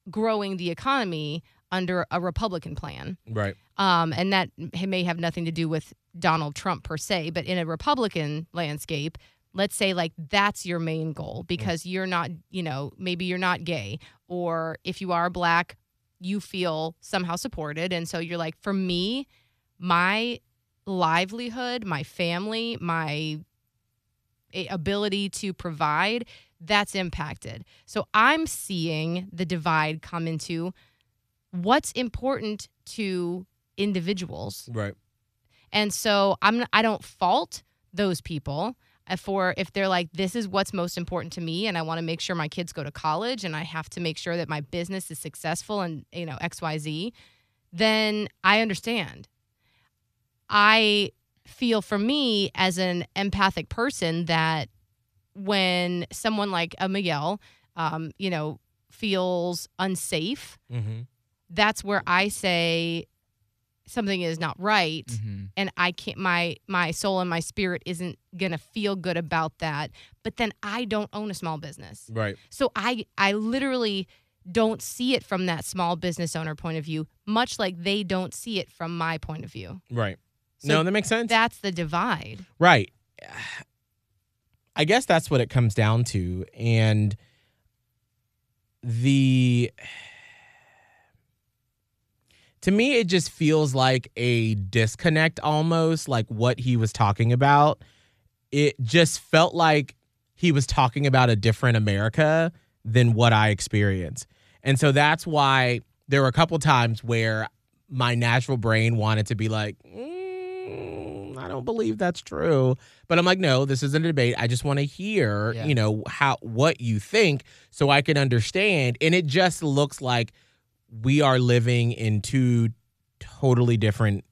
growing the economy under a Republican plan. Right. Um, and that may have nothing to do with Donald Trump per se, but in a Republican landscape, let's say like that's your main goal because you're not, you know, maybe you're not gay, or if you are black, you feel somehow supported. And so you're like, for me, my livelihood, my family, my ability to provide, that's impacted. So I'm seeing the divide come into what's important to individuals. Right. And so I'm I don't fault those people uh, for if they're like this is what's most important to me and I want to make sure my kids go to college and I have to make sure that my business is successful and you know XYZ then I understand. I feel for me as an empathic person that when someone like a Miguel um you know feels unsafe Mm-hmm. that's where I say something is not right Mm-hmm. and I can't my my soul and my spirit isn't going to feel good about that but then I don't own a small business. Right. So I I literally don't see it from that small business owner point of view much like they don't see it from my point of view. Right. So no, that makes sense. That's the divide. Right. I guess that's what it comes down to. And the. To me, it just feels like a disconnect almost, like what he was talking about. It just felt like he was talking about a different America than what I experienced. And so that's why there were a couple times where my natural brain wanted to be like, "Mm, Mm, I don't believe that's true. But I'm like, no, this isn't a debate. I just want to hear, Yeah. you know, how what you think so I can understand. And it just looks like we are living in two totally different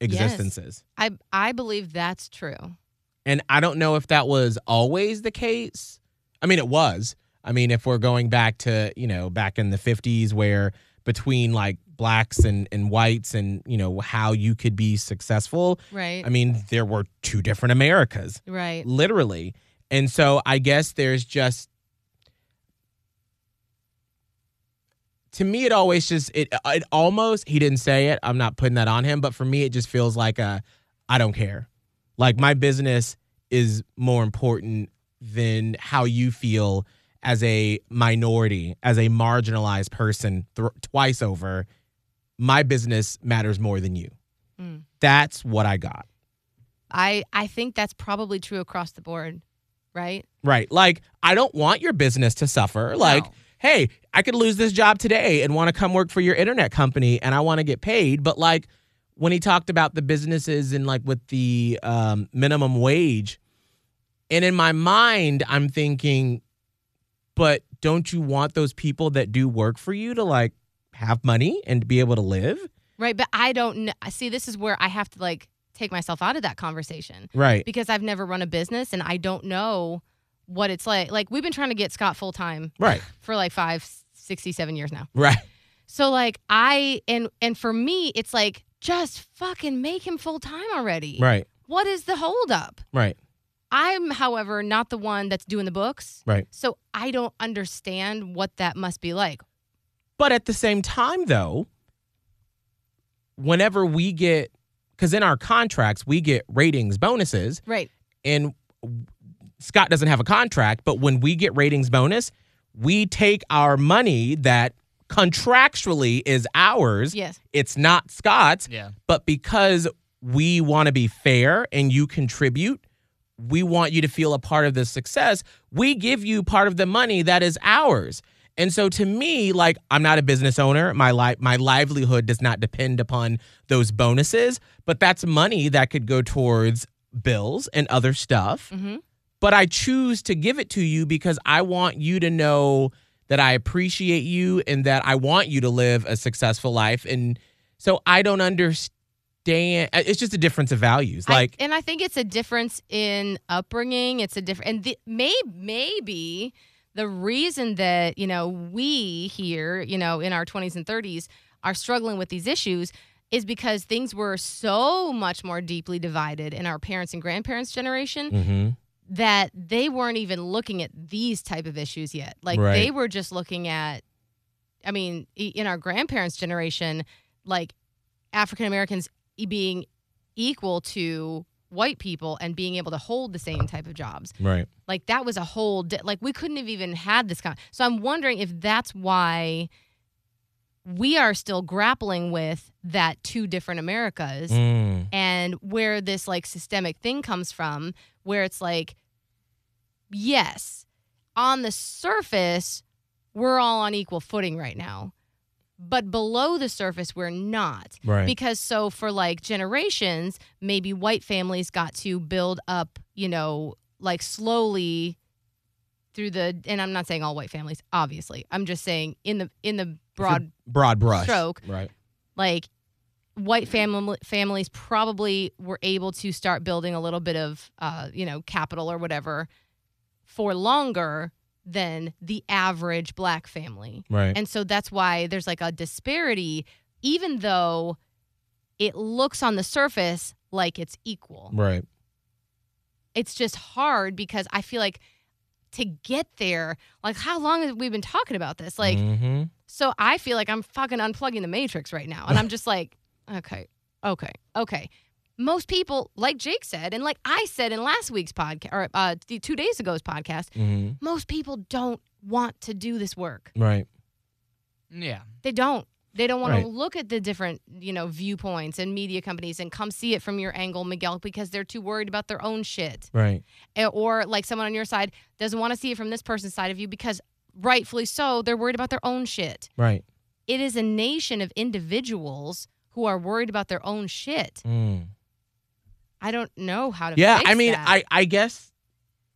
existences. I I believe that's true. And I don't know if that was always the case. I mean, it was. I mean, if we're going back to, you know, back in the 50s where between like blacks and, and whites and, you know, how you could be successful, Right. I mean, there were two different Americas, right. literally. And so I guess there's just, to me, it always just, it, it almost, he didn't say it. I'm not putting that on him. But for me, it just feels like a, I don't care. Like my business is more important than how you feel as a minority, as a marginalized person th- twice over. My business matters more than you. Mm. That's what I got. I I think that's probably true across the board, right? Right. Like, I don't want your business to suffer. Like, No. hey, I could lose this job today and want to come work for your internet company and I want to get paid. But like when he talked about the businesses and like with the um, minimum wage, and in my mind, I'm thinking, but don't you want those people that do work for you to like have money and be able to live? Right, but I don't know. See, this is where I have to like take myself out of that conversation Right. because I've never run a business and I don't know what it's like. Like we've been trying to get Scott full time Right. for like five, 67 years now. Right. So like I and and for me, it's like just fucking make him full time already. Right. What is the holdup? Right. I'm, however, not the one that's doing the books. Right. So I don't understand what that must be like. But at the same time, though, whenever we get because in our contracts we get ratings bonuses, Right. and Scott doesn't have a contract, but when we get ratings bonus, we take our money that contractually is ours. Yes. It's not Scott's, Yeah. but because we want to be fair and you contribute, we want you to feel a part of the success. We give you part of the money that is ours. And so to me, like I'm not a business owner. My li- my livelihood does not depend upon those bonuses, but that's money that could go towards bills and other stuff. Mhm. But I choose to give it to you because I want you to know that I appreciate you and that I want you to live a successful life. And so I don't understand. It's just a difference of values. I- Like, and I think it's a difference in upbringing. It's a different, and the, may, maybe the reason that you know we here, you know, in our twenties and thirties, are struggling with these issues is because things were so much more deeply divided in our parents and grandparents' generation Mhm. that they weren't even looking at these type of issues yet. Like Right. they were just looking at, I mean, in our grandparents' generation, like African Americans being equal to white people and being able to hold the same type of jobs. right. Like that was a whole di- like we couldn't have even had this kind. So I'm wondering if that's why we are still grappling with that two different Americas Mm. and where this like systemic thing comes from where it's like yes on the surface we're all on equal footing right now but below the surface we're not Right. because so for like generations maybe white families got to build up you know like slowly through the and i'm not saying all white families obviously i'm just saying in the in the broad Broad brush. stroke. Right. like white family families probably were able to start building a little bit of uh, you know capital or whatever for longer than the average black family Right. and so that's why there's like a disparity even though it looks on the surface like it's equal right. it's just hard because i feel like to get there like how long have we been talking about this like Mhm. so I feel like I'm fucking unplugging the matrix right now. And I'm just like, okay, okay, okay. Most people, like Jake said, and like I said in last week's podcast, or uh, the two days ago's podcast, Mhm. most people don't want to do this work. Right. Yeah. They don't. They don't want Right. to look at the different, you know, viewpoints and media companies and come see it from your angle, Miguel, because they're too worried about their own shit. Right. Or like someone on your side doesn't want to see it from this person's side of you because rightfully so, they're worried about their own shit. Right. it is a nation of individuals who are worried about their own shit. Mm. I don't know how to. Yeah, I mean, that. I I guess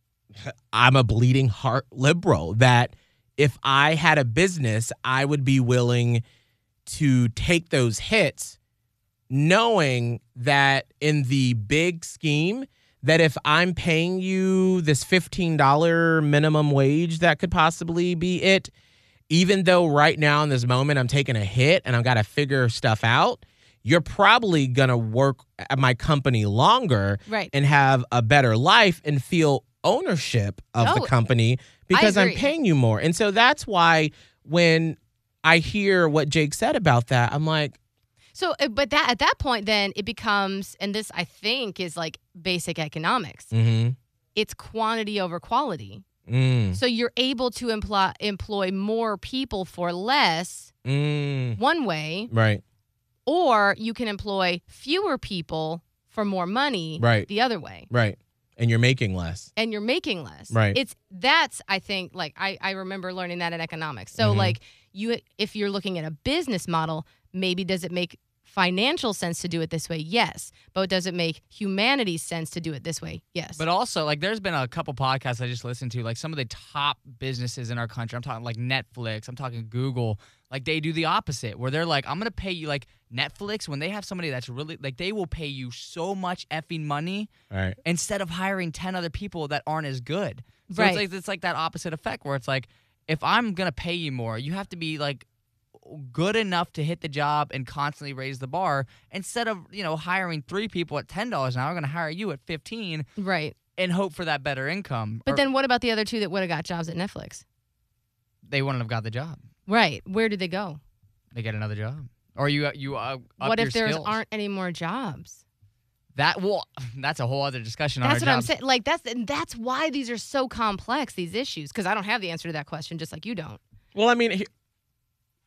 I'm a bleeding heart liberal that if I had a business, I would be willing to take those hits knowing that in the big scheme that if I'm paying you this $15 minimum wage that could possibly be it even though right now in this moment I'm taking a hit and I've got to figure stuff out, you're probably going to work at my company longer right. and have a better life and feel ownership of the Oh, company because I'm paying you more. And so that's why when I hear what Jake said about that, I'm like, So, uh, but that at that point, then it becomes, and this I think is like basic economics. mm-hmm. It's quantity over quality. Mm, So you're able to employ employ more people for less mm, one way, right, or you can employ fewer people for more money Right. the other way. right. And you're making less. and you're making less. Right. It's that's I think like I I remember learning that in economics. So Mhm. like you if you're looking at a business model, maybe does it make financial sense to do it this way? Yes. But does it make humanity sense to do it this way? Yes. But also, like, there's been a couple podcasts I just listened to, like some of the top businesses in our country. I'm talking like Netflix, I'm talking Google. Like, they do the opposite, where they're like, I'm going to pay you, like, Netflix, when they have somebody that's really, like, they will pay you so much effing money All right. instead of hiring 10 other people that aren't as good. So Right. it's like, it's like that opposite effect where it's like, if I'm going to pay you more, you have to be, like, good enough to hit the job and constantly raise the bar instead of you know hiring three people at $10 an hour i'm going to hire you at 15 right. and hope for that better income. But Or then what about the other two that would have got jobs at Netflix? they wouldn't have got the job. Right. Where do they go? They get another job, or you you uh, up what your if there skills. aren't any more jobs? That well, that's a whole other discussion on That's our what I'm saying. Like that's and that's why these are so complex. These issues because I don't have the answer to that question, just like you don't. Well, I mean,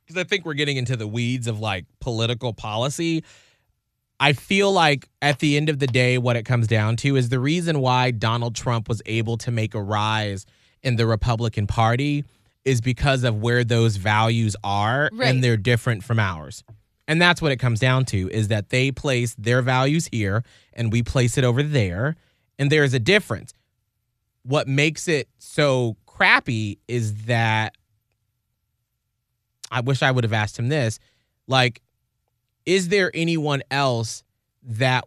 because I think we're getting into the weeds of like political policy. I feel like at the end of the day, what it comes down to is the reason why Donald Trump was able to make a rise in the Republican Party is because of where those values are Right. and they're different from ours. And that's what it comes down to is that they place their values here and we place it over there. And there is a difference. What makes it so crappy is that I wish I would have asked him this. Like, is there anyone else that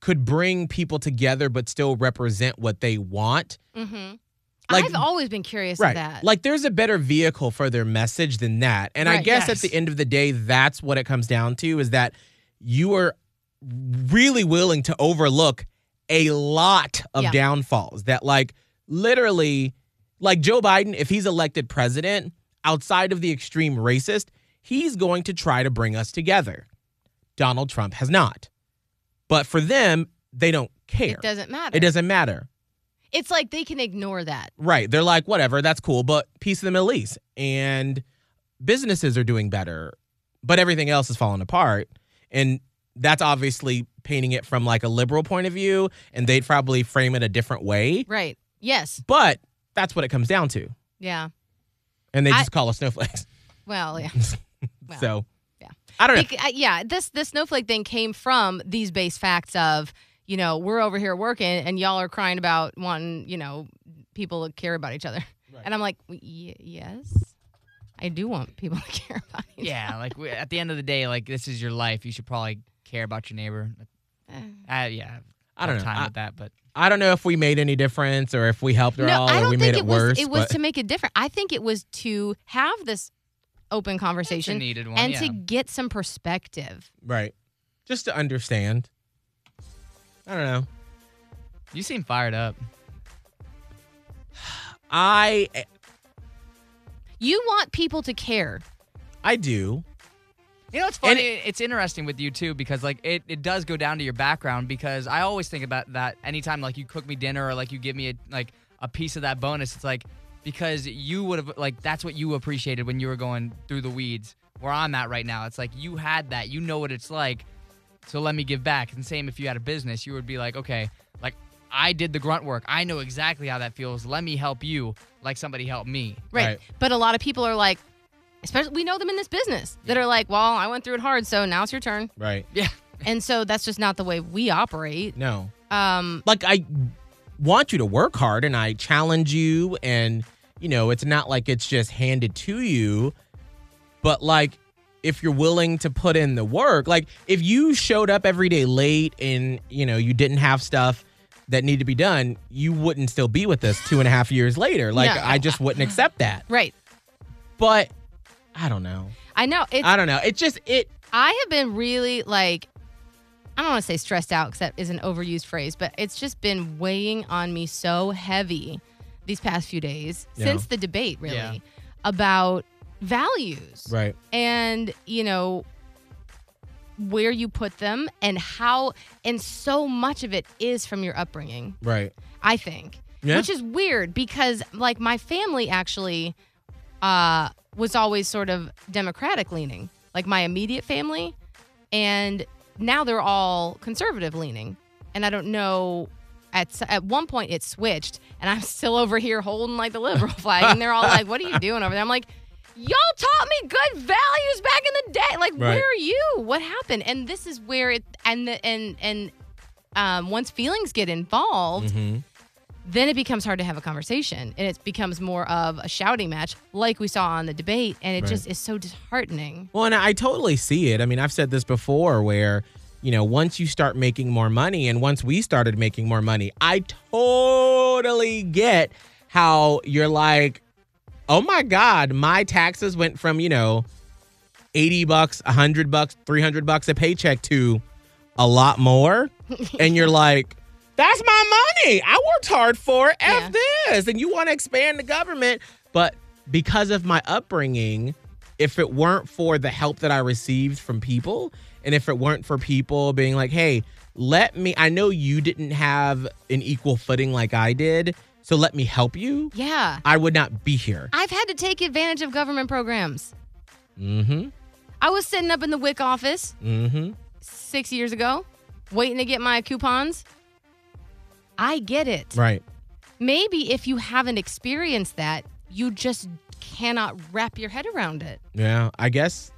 could bring people together but still represent what they want? Mm-hmm. Like- I've always been curious right. of that. Like, there's a better vehicle for their message than that. And I guess yes. at the end of the day, that's what it comes down to is that you are really willing to overlook a lot of Yeah. downfalls that, like, literally, like Joe Biden, if he's elected president, outside of the extreme racist, he's going to try to bring us together. Donald Trump has not. But for them, they don't care. it doesn't matter. It doesn't matter. It's like they can ignore that. Right. They're like, whatever, that's cool, but peace in the Middle East. And businesses are doing better, but everything else is falling apart. And that's obviously painting it from like a liberal point of view, and they'd probably frame it a different way. Right. Yes. But that's what it comes down to. Yeah. And they I- just call us snowflakes. Well, yeah. Well, so yeah. I don't know. Uh, yeah, this the snowflake thing came from these base facts of you know we're over here working and y'all are crying about wanting you know people to care about each other, and I'm like, y- yes, I do want people to care about each Yeah, like we, at the end of the day, like this is your life. You should probably care about your neighbor. other. Uh, yeah, I don't tough know. time I- with that, but I don't know if we made any difference or if we helped her no, all I or don't we think made it it, was. worse. it was to make it different. I think it was to have this open it's a conversation needed one. and yeah. to get some perspective. right. Just to understand. I don't know. you seem fired up. I You want people to care. I do. You know, it's And funny. it's interesting with you too because like it, it does go down to your background because I always think about that anytime like you cook me dinner or like you give me a, like a piece of that bonus. It's like because you would have like that's what you appreciated when you were going through the weeds. Where I'm at right now, it's like you had that. You know what it's like. So let me give back. And same if you had a business, you would be like, okay, like I did the grunt work. I know exactly how that feels. Let me help you like somebody helped me. Right. Right. But a lot of people are like, especially we know them in this business that are like, well, I went through it hard, so now it's your turn. Right. Yeah. And so that's just not the way we operate. No. Um, Like I want you to work hard and I challenge you and you know, it's not like it's just handed to you, but like if you're willing to put in the work, like if you showed up every day late and you know you didn't have stuff that needed to be done, you wouldn't still be with us two and a half years later. Like No. I just wouldn't accept that. right. But I don't know. I know. It's, I don't know. It just it I have been really like, I don't want to say stressed out because that is an overused phrase, but it's just been weighing on me so heavy these past few days Yeah. since the debate, really, Yeah. about values. right. and you know where you put them and how and so much of it is from your upbringing Right. i think Yeah. which is weird because like my family actually uh was always sort of democratic leaning like my immediate family and now they're all conservative leaning and i don't know at, at one point it switched and i'm still over here holding like the liberal flag and they're all like what are you doing over there i'm like y'all taught me good values back in the day. Like Right. where are you? What happened? And this is where it and the, and and um, once feelings get involved hmm then it becomes hard to have a conversation. And it becomes more of a shouting match like we saw on the debate. And it Right. just is so disheartening. Well, and I totally see it. I mean, I've said this before where, you know, once you start making more money and once we started making more money, I totally get how you're like, oh my God, my taxes went from, you know, 80 bucks, 100 bucks, 300 bucks a paycheck to a lot more. and you're like, that's my money. I worked hard for it. F this. And you want to expand the government. But because of my upbringing, if it weren't for the help that I received from people, and if it weren't for people being like, hey, let me, I know you didn't have an equal footing like I did, so let me help you, Yeah. I would not be here. I've had to take advantage of government programs. Mm hmm. I was sitting up in the WIC office Mm hmm. six years ago, waiting to get my coupons. I get it. Right. Maybe if you haven't experienced that, you just cannot wrap your head around it. Yeah, I guess.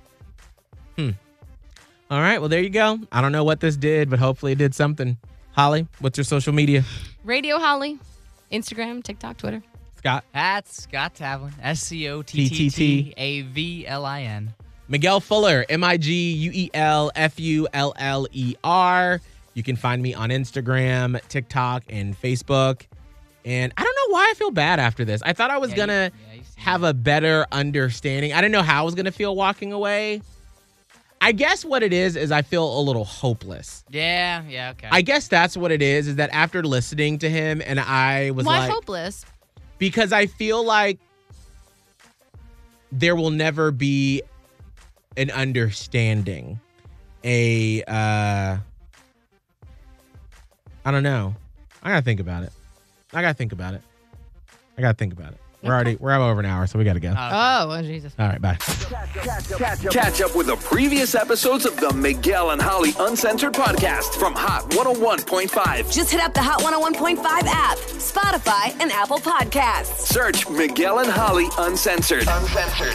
Hmm. All right. Well, there you go. I don't know what this did, but hopefully it did something. Holly, what's your social media? Radio Holly, Instagram, TikTok, Twitter. Scott. At Scott Tavlin. S C O T T T A V L I N. Miguel Fuller, M I G U E L F U L L E R. You can find me on Instagram, TikTok, and Facebook. And I don't know why I feel bad after this. I thought I was Yeah, going to yeah, you seem have a better understanding. I didn't know how I was going to feel walking away. I guess what it is, is I feel a little hopeless. Yeah, yeah, okay. I guess that's what it is, is that after listening to him and I was Why like, hopeless? because I feel like there will never be an understanding, a uh I don't know. I gotta think about it. I gotta think about it. I gotta think about it. We're already we're over an hour, so we gotta go. Oh, oh, Jesus. All right, bye. Catch up with the previous episodes of the Miguel and Holly Uncensored podcast from Hot 101.5. Just hit up the Hot 101.5 app, Spotify, and Apple Podcasts. Search Miguel and Holly Uncensored. Uncensored.